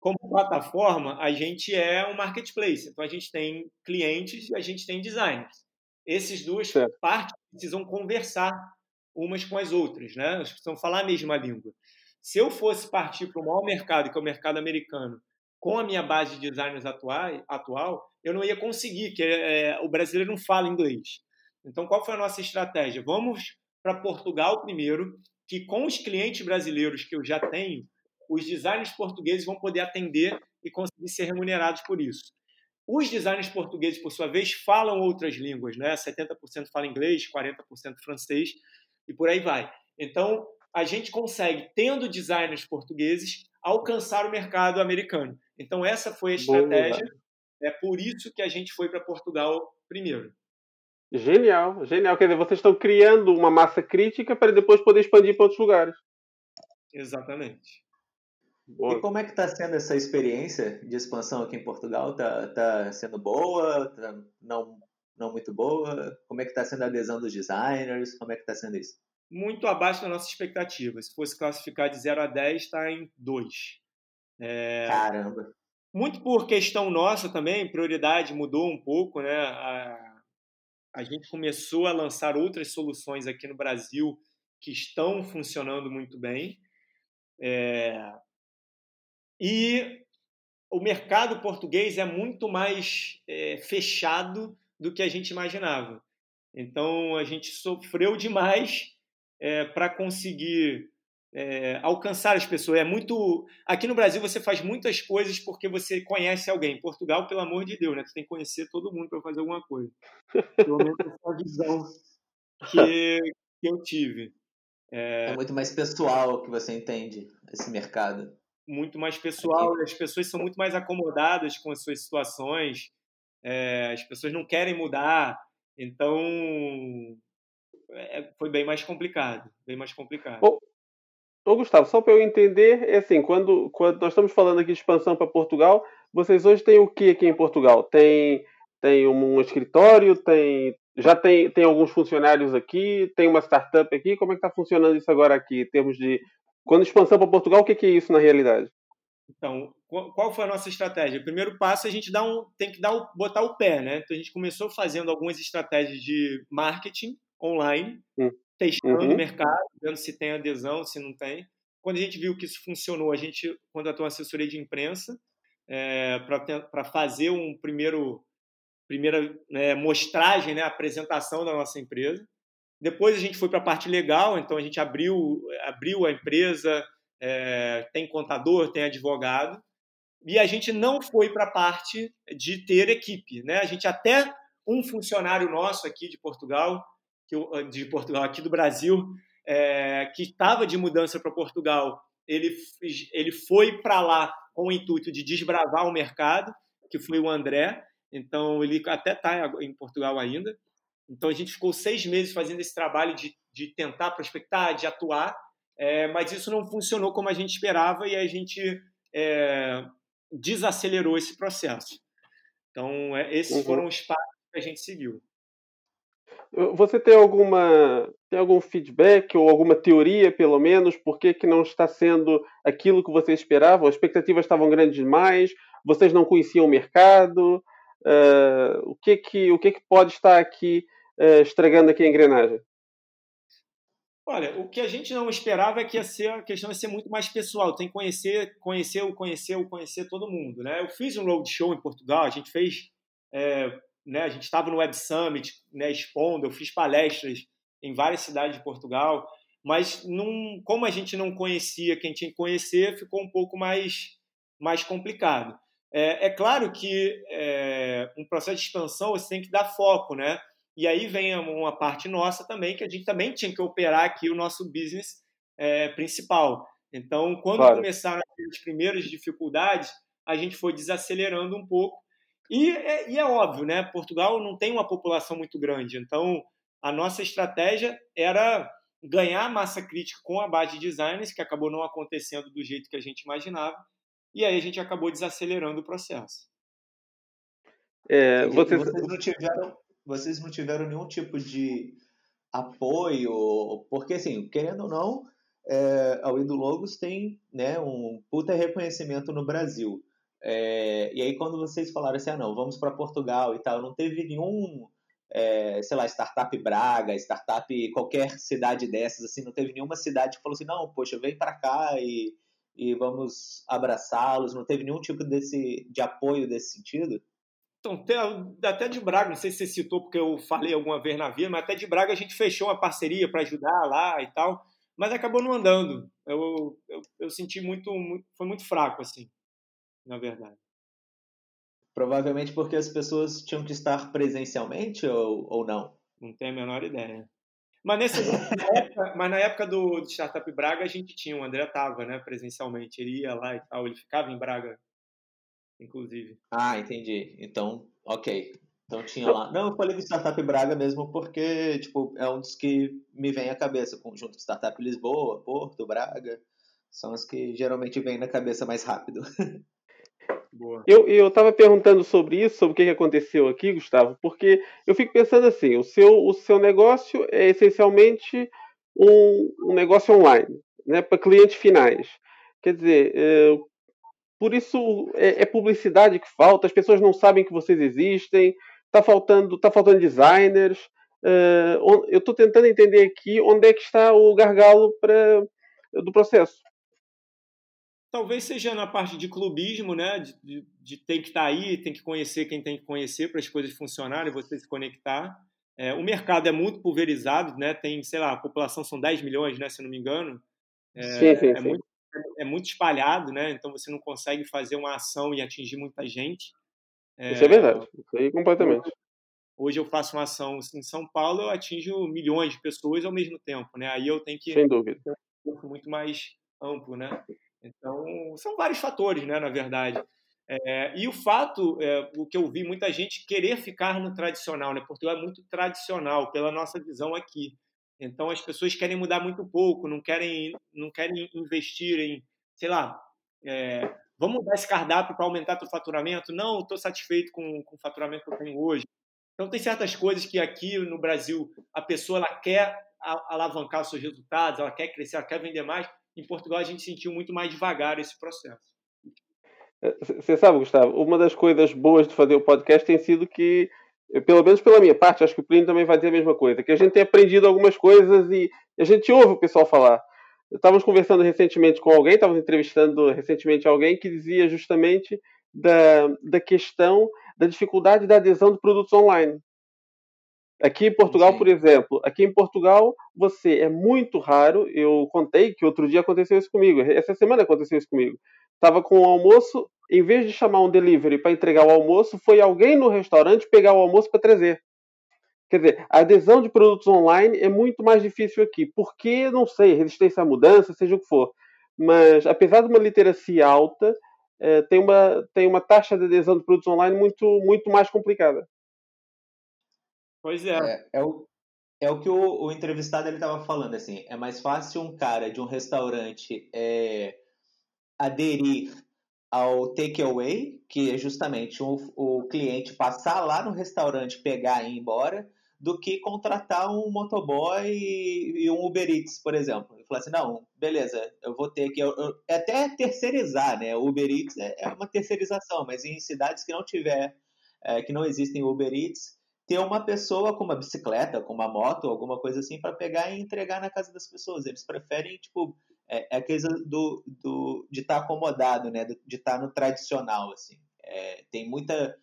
Speaker 3: como plataforma, a gente é um marketplace. Então a gente tem clientes e a gente tem designers. Essas duas certo. partes precisam conversar umas com as outras, né? Elas precisam falar a mesma língua. Se eu fosse partir para o maior mercado, que é o mercado americano, com a minha base de designers atual, atual eu não ia conseguir, que é, o brasileiro não fala inglês. Então, qual foi a nossa estratégia? Vamos para Portugal primeiro, que com os clientes brasileiros que eu já tenho, os designers portugueses vão poder atender e conseguir ser remunerados por isso. Os designers portugueses, por sua vez, falam outras línguas, né? 70% fala inglês, 40% francês e por aí vai. Então, a gente consegue, tendo designers portugueses, alcançar o mercado americano. Então, essa foi a estratégia. Boa. É por isso que a gente foi para Portugal primeiro.
Speaker 4: Genial, genial. Quer dizer, vocês estão criando uma massa crítica para depois poder expandir para outros lugares.
Speaker 3: Exatamente.
Speaker 1: Boa. E como é que está sendo essa experiência de expansão aqui em Portugal? Está tá sendo boa? Tá não, não muito boa? Como é que está sendo a adesão dos designers? Como é que está sendo isso?
Speaker 3: Muito abaixo da nossa expectativa. Se fosse classificar de 0 a 10, está em 2.
Speaker 1: É... Caramba!
Speaker 3: Muito por questão nossa também, prioridade mudou um pouco, né? A, a gente começou a lançar outras soluções aqui no Brasil que estão funcionando muito bem. É, e o mercado português é muito mais é, fechado do que a gente imaginava. Então a gente sofreu demais é, para conseguir é, alcançar as pessoas. É muito. Aqui no Brasil você faz muitas coisas porque você conhece alguém. Em Portugal, pelo amor de Deus, né? Você tem que conhecer todo mundo para fazer alguma coisa. Pelo menos essa é a visão que, que eu tive.
Speaker 1: É... é muito mais pessoal que você entende esse mercado
Speaker 3: muito mais pessoal, as pessoas são muito mais acomodadas com as suas situações, é, as pessoas não querem mudar, então é, foi bem mais complicado, bem mais complicado.
Speaker 4: Ô, ô Gustavo, só para eu entender, é assim, quando, quando nós estamos falando aqui de expansão para Portugal, vocês hoje têm o que aqui em Portugal? Tem, tem um escritório, tem já tem, tem alguns funcionários aqui, tem uma startup aqui, como é que está funcionando isso agora aqui, em termos de quando expansão para Portugal, o que, é isso na realidade?
Speaker 3: Então, qual foi a nossa estratégia? O primeiro passo a gente dá um, tem que dar botar o pé, né? Então a gente começou fazendo algumas estratégias de marketing online, uhum. Testando uhum. o mercado, vendo se tem adesão, se não tem. Quando a gente viu que isso funcionou, a gente contratou uma assessoria de imprensa é, para fazer um primeiro primeira né, mostragem, né, apresentação da nossa empresa. Depois a gente foi para a parte legal, então a gente abriu abriu a empresa, é, tem contador, tem advogado, e a gente não foi para a parte de ter equipe, né? A gente até um funcionário nosso aqui de Portugal, de Portugal aqui do Brasil, é, que estava de mudança para Portugal, ele ele foi para lá com o intuito de desbravar o mercado, que foi o André. Então ele até está em Portugal ainda. Então a gente ficou seis meses fazendo esse trabalho de, de tentar prospectar, de atuar é, mas isso não funcionou como a gente esperava e a gente é, desacelerou esse processo. Então, é, esses uhum. foram os passos que a gente seguiu.
Speaker 4: Você tem alguma tem algum feedback ou alguma teoria, pelo menos, por que, que não está sendo aquilo que vocês esperavam? As expectativas estavam grandes demais, vocês não conheciam o mercado. Uh, o que que o que, que pode estar aqui uh, estragando aqui a engrenagem?
Speaker 3: Olha, o que a gente não esperava é que ia ser, a questão ia ser muito mais pessoal. Tem que conhecer, conhecer, conhecer, conhecer todo mundo, né? Eu fiz um roadshow em Portugal, a gente fez, é, né? A gente estava no Web Summit, né? Expondo, eu fiz palestras em várias cidades de Portugal, mas como a gente não conhecia quem tinha que conhecer, ficou um pouco mais, mais complicado. É, é claro que é, um processo de expansão você tem que dar foco, né? E aí vem uma parte nossa também, que a gente também tinha que operar aqui o nosso business é, principal. Então, quando claro. começaram as primeiras dificuldades, a gente foi desacelerando um pouco. E é, e é, óbvio, né? Portugal não tem uma população muito grande. Então, a nossa estratégia era ganhar massa crítica com a base de designers, que acabou não acontecendo do jeito que a gente imaginava. E aí a gente acabou desacelerando o processo.
Speaker 1: É, vocês... vocês não tiveram vocês não tiveram nenhum tipo de apoio, porque assim, querendo ou não, é, a Wido Logos tem né, um puta reconhecimento no Brasil. É, e aí quando vocês falaram assim, ah não, vamos para Portugal e tal, não teve nenhum, é, sei lá, startup Braga, startup qualquer cidade dessas, assim, não teve nenhuma cidade que falou assim, não, poxa, vem para cá e, e vamos abraçá-los, não teve nenhum tipo desse, de apoio desse sentido?
Speaker 3: Então, até de Braga, não sei se você citou porque eu falei alguma vez na vida, mas até de Braga a gente fechou uma parceria para ajudar lá e tal, mas acabou não andando. Eu, eu, eu senti muito, muito, foi muito fraco, assim, na verdade.
Speaker 1: Provavelmente porque as pessoas tinham que estar presencialmente ou, ou não?
Speaker 3: Não tenho a menor ideia. Mas, nessa, na época, mas na época do, do Startup Braga a gente tinha, o André estava né, presencialmente, ele ia lá e tal, ele ficava em Braga inclusive.
Speaker 1: Ah, entendi. Então, ok. Então tinha lá. Não, eu falei do Startup Braga mesmo porque, tipo, é um dos que me vem à cabeça, junto com Startup Lisboa, Porto, Braga. São os que geralmente vêm na cabeça mais rápido.
Speaker 4: Eu, eu tava perguntando sobre isso, sobre o que aconteceu aqui, Gustavo, porque eu fico pensando assim, o seu, o seu negócio é essencialmente um, um negócio online, né, para clientes finais. Quer dizer, eh, por isso é, é, publicidade que falta, as pessoas não sabem que vocês existem, está faltando, tá faltando designers. Uh, eu estou tentando entender aqui onde é que está o gargalo pra, do processo.
Speaker 3: Talvez seja na parte de clubismo, né? De, de, de tem que estar tá aí, tem que conhecer quem tem que conhecer para as coisas funcionarem, você se conectar. É, o mercado é muito pulverizado, né? Tem, sei lá, a população são 10 milhões, né? Se não me engano. É, sim, sim, é sim. Muito, é muito espalhado, né? Então você não consegue fazer uma ação e atingir muita gente.
Speaker 4: É, isso é verdade, isso aí completamente.
Speaker 3: Hoje eu faço uma ação em São Paulo, eu atinjo milhões de pessoas ao mesmo tempo, né? Aí eu tenho que
Speaker 4: Sem dúvida.
Speaker 3: um muito mais amplo, né? Então são vários fatores, né? Na verdade. É, e o fato, é, o que eu vi muita gente querer ficar no tradicional, né? Portugal é muito tradicional pela nossa visão aqui. Então as pessoas querem mudar muito pouco, não querem, não querem investir em, sei lá, é, vamos mudar esse cardápio para aumentar o faturamento? Não, estou satisfeito com, com o faturamento que eu tenho hoje. Então tem certas coisas que aqui no Brasil a pessoa ela quer alavancar os seus resultados, ela quer crescer, ela quer vender mais. Em Portugal a gente sentiu muito mais devagar esse processo.
Speaker 4: Você sabe, Gustavo, uma das coisas boas de fazer o podcast tem sido que, pelo menos pela minha parte, acho que o Plínio também vai dizer a mesma coisa, que a gente tem aprendido algumas coisas e a gente ouve o pessoal falar. Estávamos conversando recentemente com alguém, estávamos entrevistando recentemente alguém que dizia justamente da, da questão da dificuldade da adesão de produtos online. Aqui em Portugal, Sim. por exemplo, aqui em Portugal você é muito raro. Eu contei que outro dia aconteceu isso comigo. Essa semana aconteceu isso comigo. Estava com o almoço, em vez de chamar um delivery para entregar o almoço, foi alguém no restaurante pegar o almoço para trazer. Quer dizer, a adesão de produtos online é muito mais difícil aqui. Porque, não sei, resistência à mudança, seja o que for. Mas, apesar de uma literacia alta, é, tem, uma, tem uma taxa de adesão de produtos online muito, muito mais complicada.
Speaker 3: Pois é.
Speaker 1: É, é o, é o que o, o entrevistado ele estava falando, assim, é mais fácil um cara de um restaurante é, aderir ao takeaway, que é justamente o, o cliente passar lá no restaurante, pegar e ir embora, do que contratar um motoboy e, e um Uber Eats, por exemplo. E falar assim, não, beleza, eu vou ter que... Eu, eu, é até terceirizar, né? O Uber Eats é, é, uma terceirização, mas em cidades que não tiver, é, que não existem Uber Eats, ter uma pessoa com uma bicicleta, com uma moto, alguma coisa assim, para pegar e entregar na casa das pessoas. Eles preferem, tipo, é, é a coisa do, do, de estar tá acomodado, né? De estar tá no tradicional, assim. É, tem muita,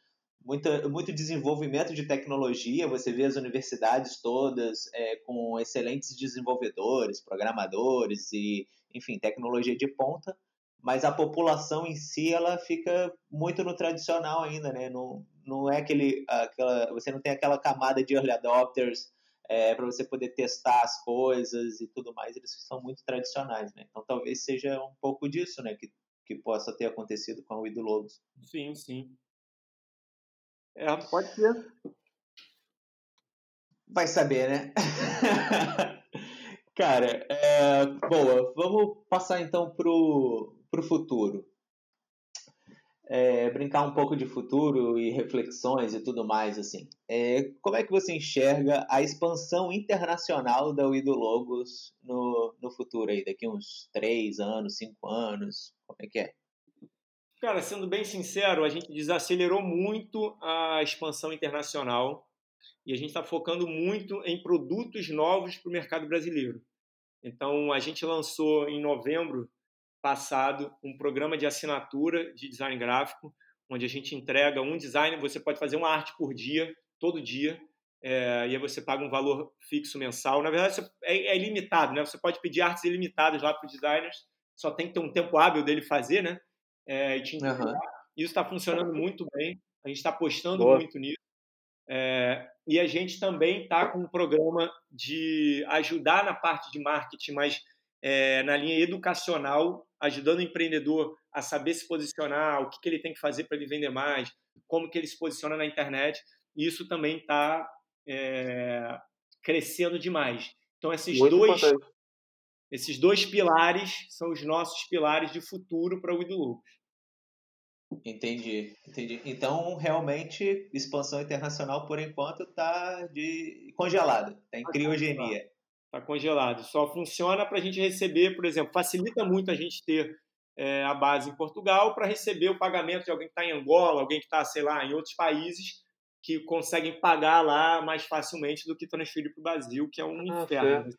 Speaker 1: muita, muito desenvolvimento de tecnologia. Você vê as universidades todas é, com excelentes desenvolvedores, programadores e, enfim, tecnologia de ponta. Mas a população em si, ela fica muito no tradicional ainda, né? Não, não é aquele, aquela, você não tem aquela camada de early adopters é, para você poder testar as coisas e tudo mais, eles são muito tradicionais, né? Então talvez seja um pouco disso, né, que, que possa ter acontecido com o Ido Lobos.
Speaker 3: Sim, sim. É, pode ser.
Speaker 1: Vai saber, né? Cara, é, boa. Vamos passar então pro, pro futuro é, brincar um pouco de futuro e reflexões e tudo mais, assim. É, como é que você enxerga a expansão internacional da Wido Logos no, no futuro aí, daqui uns três anos, cinco anos? Como é que é?
Speaker 3: Cara, sendo bem sincero, a gente desacelerou muito a expansão internacional e a gente está focando muito em produtos novos para o mercado brasileiro. Então, a gente lançou em novembro passado um programa de assinatura de design gráfico, onde a gente entrega um design, você pode fazer uma arte por dia, todo dia, é, e aí você paga um valor fixo mensal. Na verdade, é, é ilimitado, né? Você pode pedir artes ilimitadas lá para os designers, só tem que ter um tempo hábil dele fazer, né? É, e te uhum. Isso está funcionando muito bem, a gente está apostando Boa. muito nisso. É, e a gente também está com um programa de ajudar na parte de marketing, mas é, na linha educacional, ajudando o empreendedor a saber se posicionar, o que, que ele tem que fazer para ele vender mais, como que ele se posiciona na internet. Isso também está é, crescendo demais. Então esses Muito dois importante. esses dois pilares são os nossos pilares de futuro para o Ido
Speaker 1: Entendi, entendi. Então, realmente, expansão internacional, por enquanto, está de congelada, está em criogenia.
Speaker 3: Está congelado. Só funciona para a gente receber, por exemplo, facilita muito a gente ter é, a base em Portugal para receber o pagamento de alguém que está em Angola, alguém que está, sei lá, em outros países que conseguem pagar lá mais facilmente do que transferir para o Brasil, que é um ah, inferno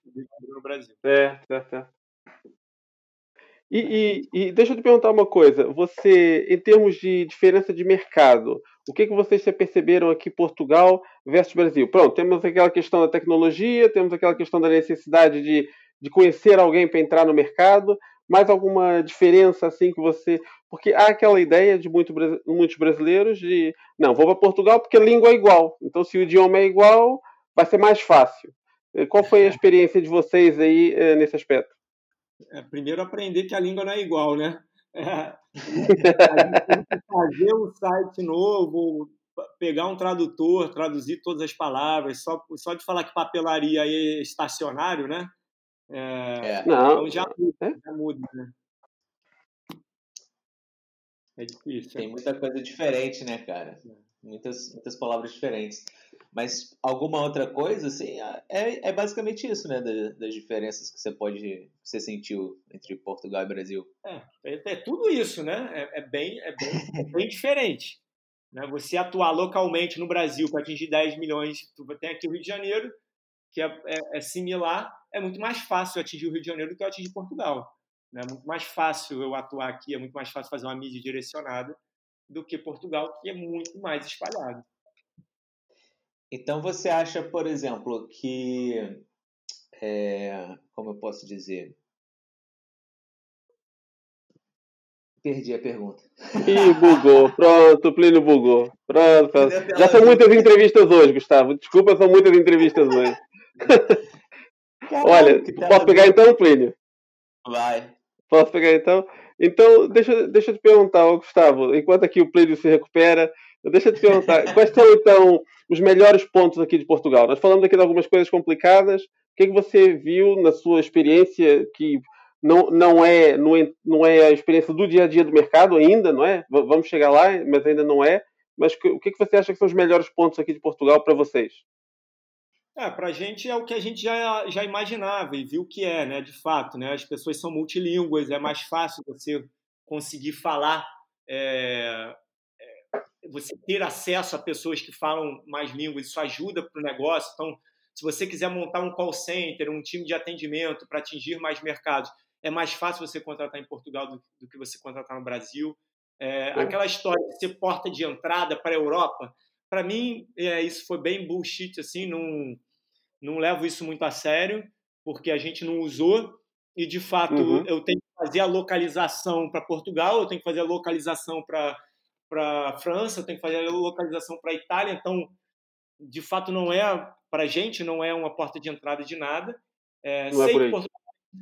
Speaker 3: no Brasil.
Speaker 4: É, certo, certo. E, e, e, deixa eu te perguntar uma coisa. Você, em termos de diferença de mercado, o que, que vocês perceberam aqui Portugal versus Brasil? Pronto, temos aquela questão da tecnologia, temos aquela questão da necessidade de, de conhecer alguém para entrar no mercado. Mais alguma diferença assim que você. Porque há aquela ideia de muito, muitos brasileiros de não, vou para Portugal porque a língua é igual. Então, se o idioma é igual, vai ser mais fácil. Qual foi a experiência de vocês aí eh, nesse aspecto?
Speaker 3: é, primeiro aprender que a língua não é igual, né? É, fazer um site novo, pegar um tradutor, traduzir todas as palavras, só, só de falar que papelaria é estacionário, né? É, é. Não. Então já muda, é? já muda, né? É difícil.
Speaker 1: Tem muita coisa diferente, né, cara? Muitas, muitas palavras diferentes. Mas alguma outra coisa, assim, é, é basicamente isso, né? Das, das diferenças que você pode, que você sentiu entre Portugal e Brasil.
Speaker 3: É, é, é tudo isso, né? É, é bem, é bem, é bem diferente. Né? Você atuar localmente no Brasil para atingir 10 milhões, tu tem aqui o Rio de Janeiro, que é, é, é, similar, é muito mais fácil atingir o Rio de Janeiro do que atingir Portugal. Né? É muito mais fácil eu atuar aqui, é muito mais fácil fazer uma mídia direcionada do que Portugal, que é muito mais espalhado.
Speaker 1: Então você acha, por exemplo, que é, como eu posso dizer? Perdi a pergunta.
Speaker 4: Ih, bugou. Pronto, o Plínio bugou. Pronto, pronto. Já são muitas entrevistas hoje, Gustavo. Desculpa, são muitas entrevistas hoje. Caramba, Olha, posso pegar então, Plínio?
Speaker 1: Vai.
Speaker 4: Posso pegar então? Então, deixa, deixa eu te perguntar, Gustavo, enquanto aqui o Plínio se recupera, deixa eu te perguntar, quais são então os melhores pontos aqui de Portugal? Nós falamos aqui de algumas coisas complicadas. O que é que você viu na sua experiência que não, não, é, não, é, não é a experiência do dia a dia do mercado ainda, não é? Vamos chegar lá, mas ainda não é. Mas o que, é que você acha que são os melhores pontos aqui de Portugal para vocês?
Speaker 3: É, para a gente é o que a gente já, já imaginava e viu que é, né? De fato, né? As pessoas são multilínguas, é mais fácil você conseguir falar é, você ter acesso a pessoas que falam mais línguas, isso ajuda para o negócio. Então, se você quiser montar um call center, um time de atendimento para atingir mais mercados, é mais fácil você contratar em Portugal do, do que você contratar no Brasil. É, aquela história de ser porta de entrada para a Europa, para mim, é, isso foi bem bullshit, assim, não, não levo isso muito a sério, porque a gente não usou, e de fato uhum. eu tenho que fazer a localização para Portugal, eu tenho que fazer a localização para para a França, tem que fazer a localização para a Itália, então, de fato, não é, para a gente, não é uma porta de entrada de nada. É, não sei é que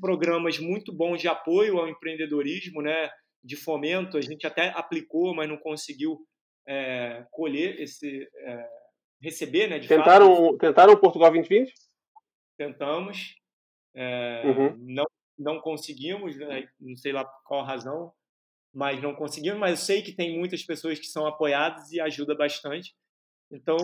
Speaker 3: programas muito bons de apoio ao empreendedorismo, né, de fomento, a gente até aplicou, mas não conseguiu é, colher esse, é, receber, né,
Speaker 4: tentaram,
Speaker 3: fato.
Speaker 4: Tentaram o Portugal 2020?
Speaker 3: Tentamos, é, uhum. não, não conseguimos, né, não sei lá qual razão, mas não conseguimos. Mas eu sei que tem muitas pessoas que são apoiadas e ajuda bastante. Então,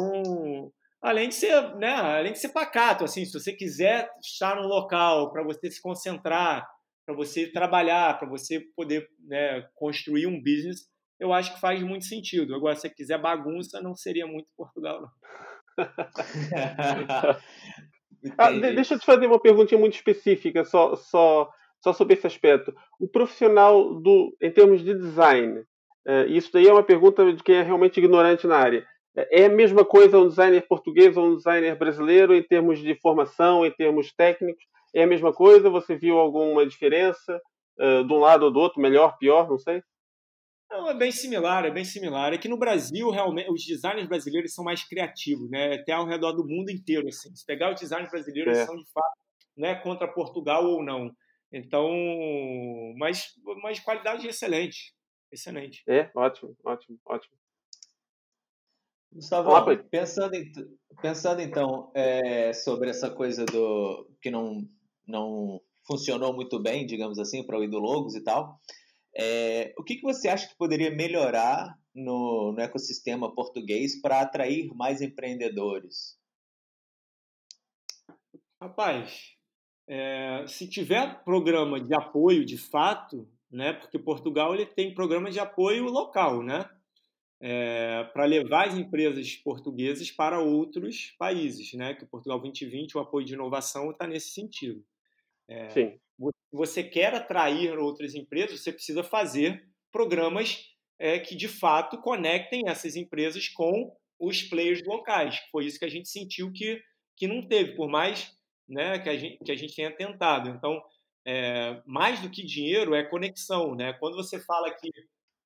Speaker 3: além de ser, né, além de ser pacato, assim, se você quiser estar no local para você se concentrar, para você trabalhar, para você poder né, construir um business, eu acho que faz muito sentido. Agora, se você quiser bagunça, não seria muito Portugal, não.
Speaker 4: ah, deixa eu te fazer uma perguntinha muito específica, só, só só sobre esse aspecto. O profissional do, em termos de design, uh, isso daí é uma pergunta de quem é realmente ignorante na área. É a mesma coisa um designer português ou um designer brasileiro em termos de formação, em termos técnicos? É a mesma coisa? Você viu alguma diferença uh, de um lado ou do outro, melhor, pior, não sei?
Speaker 3: Não, é bem similar, é bem similar. É que no Brasil, realmente, os designers brasileiros são mais criativos, né? Até ao redor do mundo inteiro, assim. Se pegar os designers brasileiros, é. são de fato né, contra Portugal ou não. Então, mas, mas qualidade excelente. Excelente.
Speaker 4: É, ótimo, ótimo, ótimo.
Speaker 1: Gustavo, pensando, em, pensando então é, sobre essa coisa do que não, não funcionou muito bem, digamos assim, para o Idologos e tal, é, o que, que você acha que poderia melhorar no, no ecossistema português para atrair mais empreendedores?
Speaker 3: Rapaz, é, se tiver programa de apoio de fato, né, porque Portugal ele tem programa de apoio local, né, é, para levar as empresas portuguesas para outros países, né, que o Portugal 2020, o apoio de inovação está nesse sentido. É, Sim. Você quer atrair outras empresas, você precisa fazer programas é, que de fato conectem essas empresas com os players locais. Foi isso que a gente sentiu que, que não teve, por mais né, que, a gente, que a gente tenha tentado. Então, é, mais do que dinheiro é conexão. Né? Quando você fala que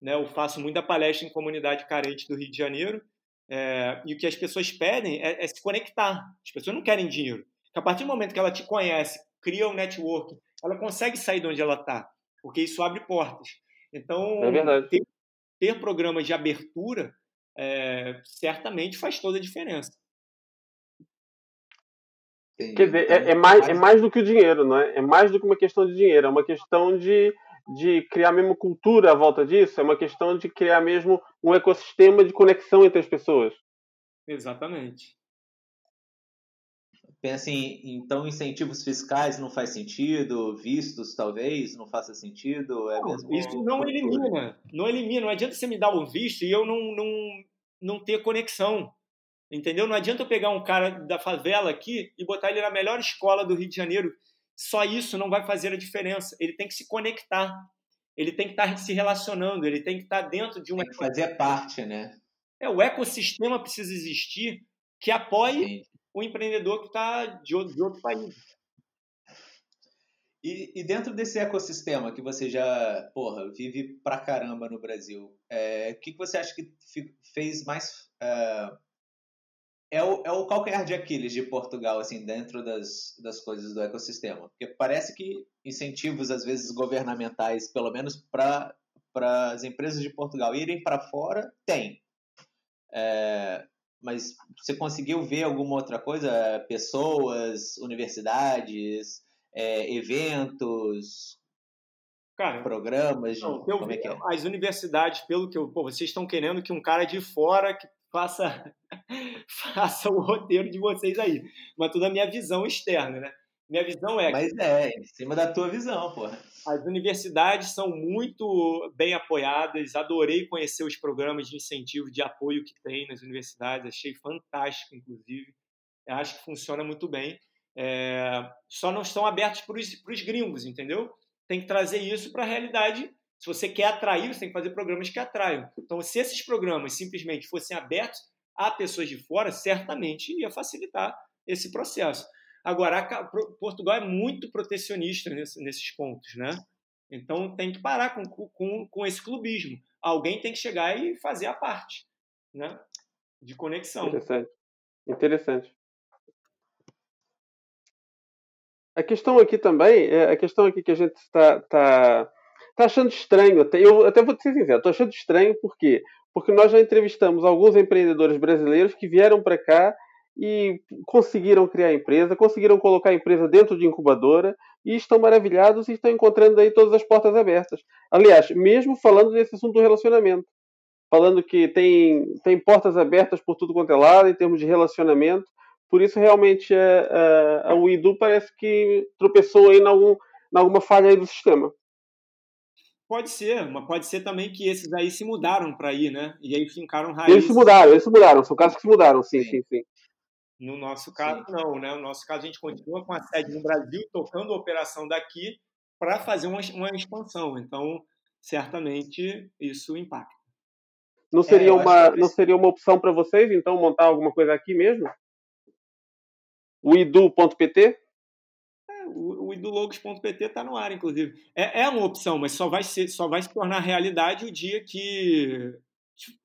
Speaker 3: né, eu faço muita palestra em comunidade carente do Rio de Janeiro, é, e o que as pessoas pedem é, é, se conectar. As pessoas não querem dinheiro. Porque a partir do momento que ela te conhece, cria um network, ela consegue sair de onde ela está, porque isso abre portas. Então,
Speaker 4: é
Speaker 3: ter, ter programas de abertura é, certamente faz toda a diferença.
Speaker 4: Entendi. Quer dizer, é, é, mais, é mais do que o dinheiro, não é? É mais do que uma questão de dinheiro, é uma questão de, de criar mesmo cultura à volta disso, é uma questão de criar mesmo um ecossistema de conexão entre as pessoas.
Speaker 3: Exatamente.
Speaker 1: pensa em, então, incentivos fiscais não faz sentido, vistos talvez não faça sentido, é
Speaker 3: não,
Speaker 1: mesmo...
Speaker 3: Isso não elimina, não elimina, não adianta você me dar o visto e eu não, não, não ter conexão, entendeu? Não adianta eu pegar um cara da favela aqui e botar ele na melhor escola do Rio de Janeiro, só isso não vai fazer a diferença, ele tem que se conectar, ele tem que estar se relacionando, ele tem que estar dentro de uma...
Speaker 1: Tem que fazer parte, né?
Speaker 3: É, o ecossistema precisa existir que apoie Sim. o empreendedor que está de, outro, de outro país.
Speaker 1: E, e, dentro desse ecossistema que você já, porra, vive pra caramba no Brasil, é, o que, que você acha que fez mais. É, é, o, é o calcanhar de Aquiles de Portugal, assim, dentro das, das coisas do ecossistema? Porque parece que incentivos, às vezes, governamentais, pelo menos para as empresas de Portugal irem para fora, tem. É, mas você conseguiu ver alguma outra coisa? Pessoas, universidades, é, eventos, Cara, programas?
Speaker 3: Não, como é que é? As universidades, pelo que eu. Pô, vocês estão querendo que um cara de fora que faça, faça o roteiro de vocês aí. Mas tudo a minha visão externa, né? Minha visão é.
Speaker 1: Mas é, em cima da tua visão, porra.
Speaker 3: As universidades são muito bem apoiadas. Adorei conhecer os programas de incentivo, de apoio que tem nas universidades. Achei fantástico, inclusive. Acho que funciona muito bem. É... Só não estão abertos para os gringos, entendeu? Tem que trazer isso para a realidade. Se você quer atrair, você tem que fazer programas que atraiam. Então, se esses programas simplesmente fossem abertos a pessoas de fora, certamente ia facilitar esse processo. Agora, Portugal é muito protecionista nesses pontos, né? Então tem que parar com, com, com esse clubismo. Alguém tem que chegar e fazer a parte, né? De conexão.
Speaker 4: Interessante. Interessante. A questão aqui também, é a questão aqui que a gente está tá, tá achando estranho, até, eu até vou ser sincero, estou achando estranho por quê? Porque nós já entrevistamos alguns empreendedores brasileiros que vieram para cá e conseguiram criar a empresa, conseguiram colocar a empresa dentro de incubadora e estão maravilhados e estão encontrando aí todas as portas abertas. Aliás, mesmo falando desse assunto do relacionamento, falando que tem, tem portas abertas por tudo quanto é lado em termos de relacionamento, por isso realmente a, é, a, é, a UIDU parece que tropeçou aí em, algum, alguma falha aí do sistema.
Speaker 3: Pode ser, mas pode ser também que esses aí se mudaram para aí, né? E aí fincaram raízes.
Speaker 4: Eles se mudaram, eles se mudaram, são casos que se mudaram, sim, sim, sim.
Speaker 3: No nosso caso, Sim. não, né? No nosso caso, a gente continua com a sede no Brasil, tocando a operação daqui para fazer uma, uma expansão. Então, certamente, isso impacta.
Speaker 4: Não seria, é, uma, não seria uma opção para vocês, então, montar alguma coisa aqui mesmo? O idu.pt?
Speaker 3: É, o, o idulogos.pt está no ar, inclusive. É, é uma opção, mas só vai, ser, só vai se tornar realidade o dia que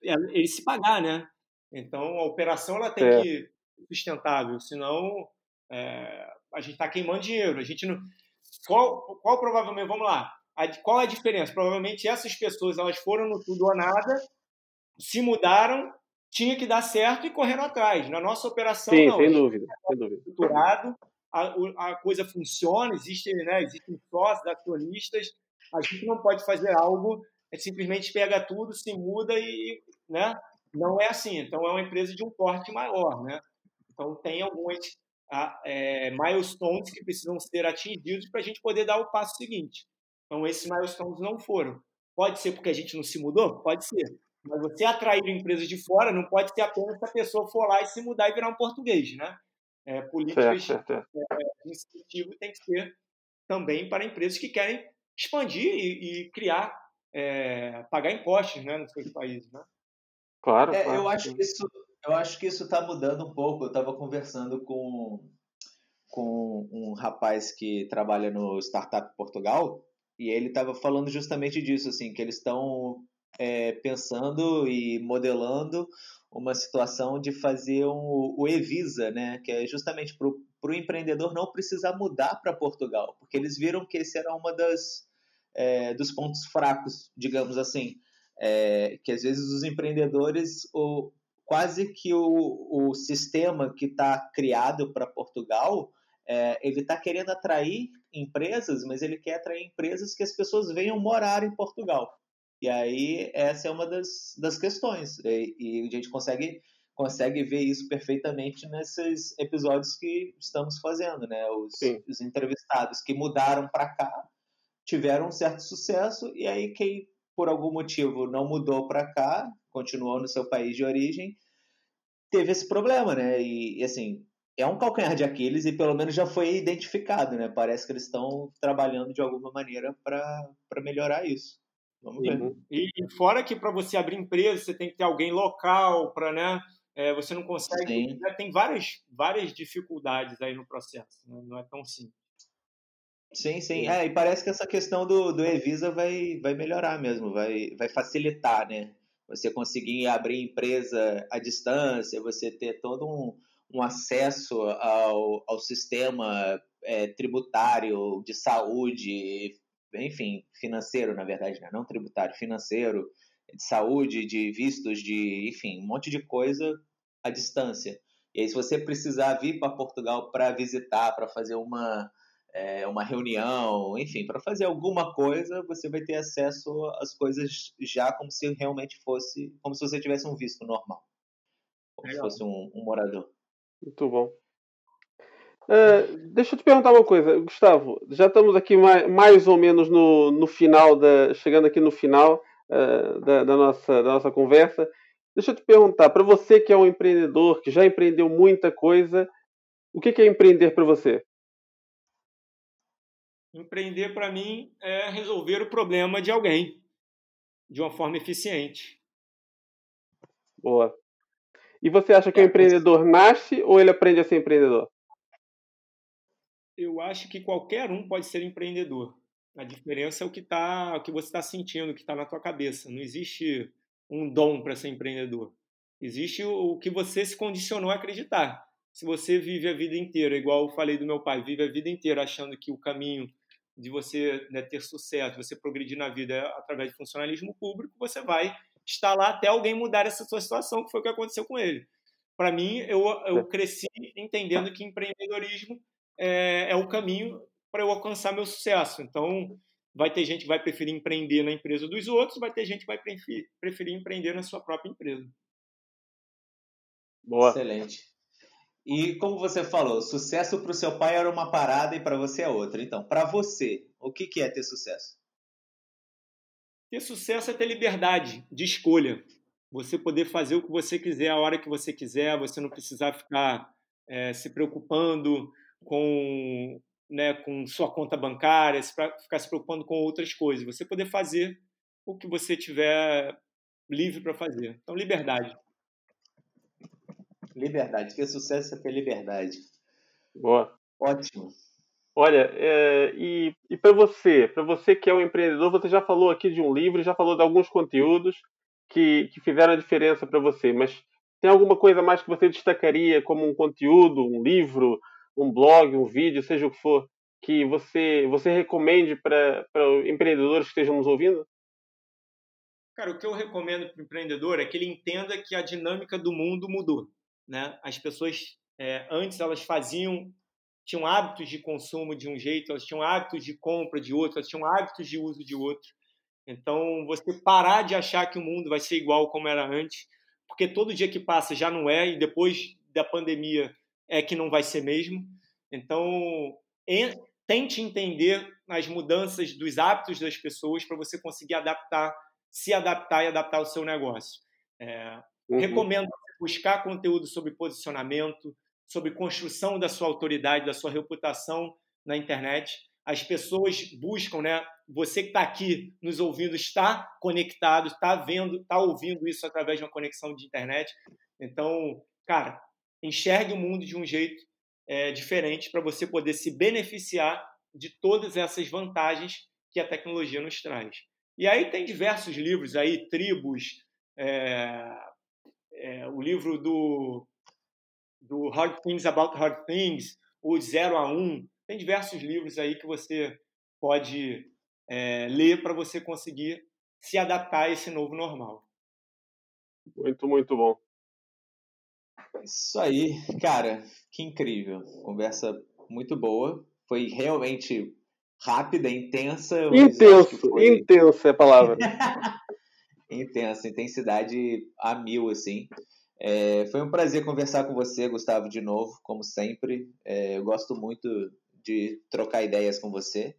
Speaker 3: ele se pagar, né? Então, a operação ela tem é. que sustentável, senão é, a gente está queimando dinheiro. A gente não. Qual, qual provavelmente, vamos lá, a, qual a diferença? Provavelmente essas pessoas elas foram no tudo ou nada, se mudaram, tinha que dar certo e correram atrás. Na nossa operação,
Speaker 4: Sim,
Speaker 3: não.
Speaker 4: Sem dúvida, sem dúvida.
Speaker 3: Estruturado, a, a coisa funciona, existem, né, existem sócios, acionistas. A gente não pode fazer algo, é simplesmente pega tudo, se muda e. Né? Não é assim. Então, é uma empresa de um porte maior. Né? Então, tem alguns é, milestones que precisam ser atingidos para a gente poder dar o passo seguinte. Então, esses milestones não foram. Pode ser porque a gente não se mudou? Pode ser. Mas você atrair empresas de fora não pode ser apenas se a pessoa for lá e se mudar e virar um português, né? É, políticas certo, certo. É, de incentivo tem que ser também para empresas que querem expandir e, e criar, é, pagar impostos né, nos seus países, né?
Speaker 1: Claro, é, claro. Eu acho que isso eu acho que isso está mudando um pouco. Eu estava conversando com, com um rapaz que trabalha no Startup Portugal e ele estava falando justamente disso, assim, que eles estão é, pensando e modelando uma situação de fazer um, o Evisa, né, que é justamente para o empreendedor não precisar mudar para Portugal, porque eles viram que esse era uma das é, dos pontos fracos, digamos assim, é, que às vezes os empreendedores o, quase que o, o sistema que está criado para Portugal, é, ele está querendo atrair empresas, mas ele quer atrair empresas que as pessoas venham morar em Portugal. E aí essa é uma das, das questões. E, e a gente consegue consegue ver isso perfeitamente nesses episódios que estamos fazendo, né? Os, os entrevistados que mudaram para cá tiveram um certo sucesso e aí quem por algum motivo não mudou para cá, continuou no seu país de origem, teve esse problema, né? E, e, assim, é um calcanhar de Aquiles e pelo menos já foi identificado, né? Parece que eles estão trabalhando de alguma maneira para melhorar isso. Vamos ver.
Speaker 3: E, e fora que para você abrir empresa, você tem que ter alguém local para, né? É, você não consegue. Né? Tem várias, várias dificuldades aí no processo, né? não é tão simples.
Speaker 1: Sim, sim. É, e parece que essa questão do, do Evisa vai, vai melhorar mesmo, vai, vai facilitar, né? Você conseguir abrir empresa à distância, você ter todo um, um acesso ao, ao sistema é, tributário, de saúde, enfim, financeiro, na verdade, né? não tributário, financeiro, de saúde, de vistos, de, enfim, um monte de coisa à distância. E aí, se você precisar vir para Portugal para visitar, para fazer uma, é, uma reunião, enfim, para fazer alguma coisa, você vai ter acesso às coisas já como se realmente fosse, como se você tivesse um visto normal, como Legal. se fosse um, um, morador.
Speaker 4: Muito bom. Uh, deixa eu te perguntar uma coisa, Gustavo. Já estamos aqui mais, mais ou menos no, no final da, chegando aqui no final uh, da, da, nossa, da nossa conversa. Deixa eu te perguntar, para você que é um empreendedor, que já empreendeu muita coisa, o que é empreender para você?
Speaker 3: Empreender para mim é resolver o problema de alguém de uma forma eficiente.
Speaker 4: Boa. E você acha que o empreendedor nasce ou ele aprende a ser empreendedor?
Speaker 3: Eu acho que qualquer um pode ser empreendedor. A diferença é o que tá, o que você está sentindo, o que está na tua cabeça. Não existe um dom para ser empreendedor. Existe o que você se condicionou a acreditar. Se você vive a vida inteira, igual eu falei do meu pai, vive a vida inteira achando que o caminho de você né, ter sucesso, você progredir na vida através de funcionalismo público, você vai estar lá até alguém mudar essa sua situação, que foi o que aconteceu com ele. Para mim, eu, eu é. cresci entendendo que empreendedorismo é, é o caminho para eu alcançar meu sucesso. Então, vai ter gente que vai preferir empreender na empresa dos outros, vai ter gente que vai preferir, preferir empreender na sua própria empresa.
Speaker 1: Boa. Excelente. E como você falou, sucesso para o seu pai era uma parada e para você é outra. Então, para você, o que, que é ter sucesso?
Speaker 3: Ter sucesso é ter liberdade de escolha. Você poder fazer o que você quiser, a hora que você quiser, você não precisar ficar é, se preocupando com, né, com sua conta bancária, ficar se preocupando com outras coisas. Você poder fazer o que você tiver livre para fazer. Então, liberdade.
Speaker 1: Liberdade. Ter sucesso é ter liberdade.
Speaker 4: Boa.
Speaker 1: Ótimo.
Speaker 4: Olha, é, e, e para você, para você que é um empreendedor, você já falou aqui de um livro, já falou de alguns conteúdos que, que fizeram a diferença para você, mas tem alguma coisa mais que você destacaria como um conteúdo, um livro, um blog, um vídeo, seja o que for, que você, você recomende para empreendedores que estejam nos ouvindo?
Speaker 3: Cara, o que eu recomendo para o empreendedor é que ele entenda que a dinâmica do mundo mudou. Né? As pessoas é, antes elas faziam tinham hábitos de consumo de um jeito, elas tinham hábitos de compra de outro, elas tinham hábitos de uso de outro. Então, você parar de achar que o mundo vai ser igual como era antes, porque todo dia que passa já não é, e depois da pandemia é que não vai ser mesmo. Então, tente entender as mudanças dos hábitos das pessoas para você conseguir adaptar, se adaptar e adaptar o seu negócio. É, uhum. Recomendo buscar conteúdo sobre posicionamento, sobre construção da sua autoridade, da sua reputação na internet. As pessoas buscam, né? Você que está aqui nos ouvindo está conectado, está vendo, está ouvindo isso através de uma conexão de internet. Então, cara, enxergue o mundo de um jeito é, diferente para você poder se beneficiar de todas essas vantagens que a tecnologia nos traz. E aí tem diversos livros aí, tribos, é, é, o livro do, do Hard Things About Hard Things, o Zero a Um, tem diversos livros aí que você pode é, ler para você conseguir se adaptar a esse novo normal.
Speaker 4: Muito, muito bom.
Speaker 1: Isso aí, cara, que incrível. Conversa muito boa. Foi realmente rápida, intensa.
Speaker 4: Intenso, foi... intensa é a palavra.
Speaker 1: intensa, intensidade a mil, assim.
Speaker 4: É, foi um prazer conversar com você, Gustavo, de novo, como sempre. É, eu gosto muito de trocar ideias com você.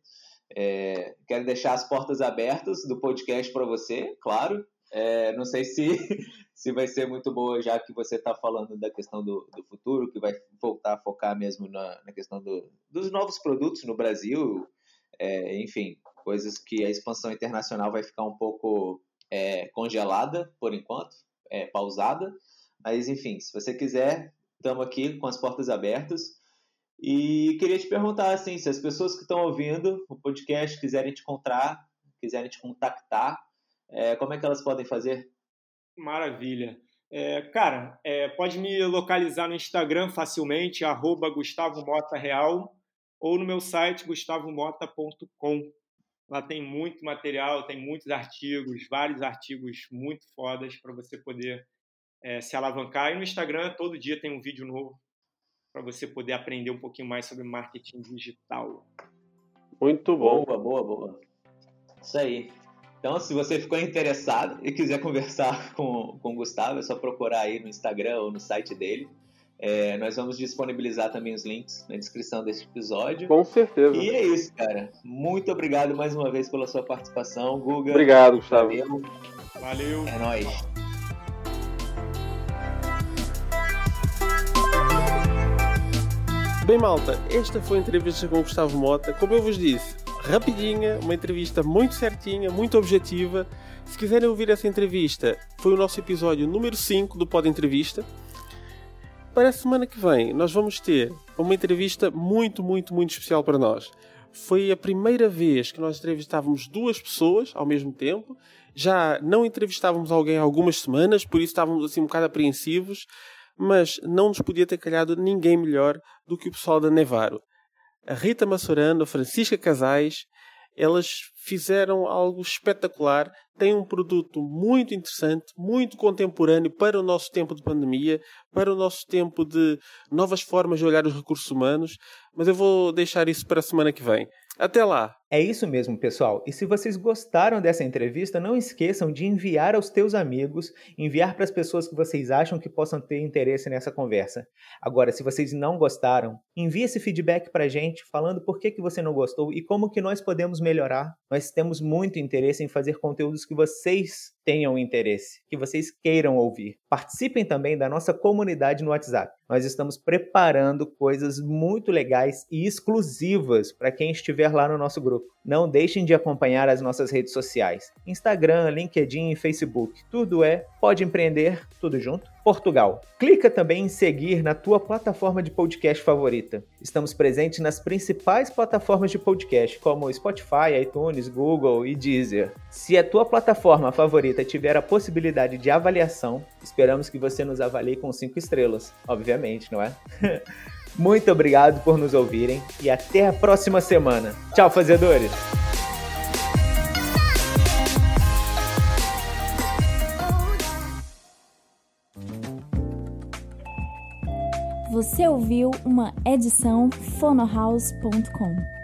Speaker 4: É, quero deixar as portas abertas do podcast para você, claro. É, não sei se, se vai ser muito boa, já que você está falando da questão do, do futuro, que vai voltar a focar mesmo na, na questão do, dos novos produtos no Brasil. É, enfim, coisas que a expansão internacional vai ficar um pouco é, congelada por enquanto, é, pausada. Mas, enfim, se você quiser, estamos aqui com as portas abertas. E queria te perguntar, assim, se as pessoas que estão ouvindo o podcast quiserem te encontrar, quiserem te contactar, é, como é que elas podem fazer?
Speaker 3: Maravilha. É, cara, é, pode me localizar no Instagram facilmente, arroba Gustavo Mota Real, ou no meu site gustavomota.com. Lá tem muito material, tem muitos artigos, vários artigos muito fodas para você poder é, se alavancar. E no Instagram, todo dia tem um vídeo novo para você poder aprender um pouquinho mais sobre marketing digital.
Speaker 2: Muito bom.
Speaker 4: Boa, boa, boa. Isso aí. Então, se você ficou interessado e quiser conversar com, com o Gustavo, é só procurar aí no Instagram ou no site dele. É, nós vamos disponibilizar também os links na descrição desse episódio.
Speaker 2: Com certeza.
Speaker 4: E é isso, cara. Muito obrigado mais uma vez pela sua participação, Guga.
Speaker 2: Obrigado, Gustavo.
Speaker 3: Valeu. Valeu.
Speaker 4: É nóis.
Speaker 2: Bem, malta, esta foi a entrevista com o Gustavo Mota. Como eu vos disse, rapidinha, uma entrevista muito certinha, muito objetiva. Se quiserem ouvir essa entrevista, foi o nosso episódio número 5 do Pod Entrevista. Para a semana que vem, nós vamos ter uma entrevista muito, muito, muito especial para nós. Foi a primeira vez que nós entrevistávamos duas pessoas ao mesmo tempo. Já não entrevistávamos alguém há algumas semanas, por isso estávamos assim um bocado apreensivos mas não nos podia ter calhado ninguém melhor do que o pessoal da Nevaro. A Rita Massorano, a Francisca Casais, elas fizeram algo espetacular, têm um produto muito interessante, muito contemporâneo para o nosso tempo de pandemia, para o nosso tempo de novas formas de olhar os recursos humanos, mas eu vou deixar isso para a semana que vem. Até lá!
Speaker 1: É isso mesmo, pessoal. E se vocês gostaram dessa entrevista, não esqueçam de enviar aos teus amigos, enviar para as pessoas que vocês acham que possam ter interesse nessa conversa. Agora, se vocês não gostaram, envie esse feedback para a gente, falando por que, que você não gostou e como que nós podemos melhorar. Nós temos muito interesse em fazer conteúdos que vocês tenham interesse, que vocês queiram ouvir. Participem também da nossa comunidade no WhatsApp. Nós estamos preparando coisas muito legais e exclusivas para quem estiver lá no nosso grupo. Não deixem de acompanhar as nossas redes sociais: Instagram, LinkedIn e Facebook. Tudo é Pode Empreender, tudo junto. Portugal. Clica também em seguir na tua plataforma de podcast favorita. Estamos presentes nas principais plataformas de podcast, como Spotify, iTunes, Google e Deezer. Se a tua plataforma favorita tiver a possibilidade de avaliação, esperamos que você nos avalie com 5 estrelas, obviamente, não é? Muito obrigado por nos ouvirem e até a próxima semana. Tchau, fazedores!
Speaker 5: Você ouviu uma edição fonohouse.com.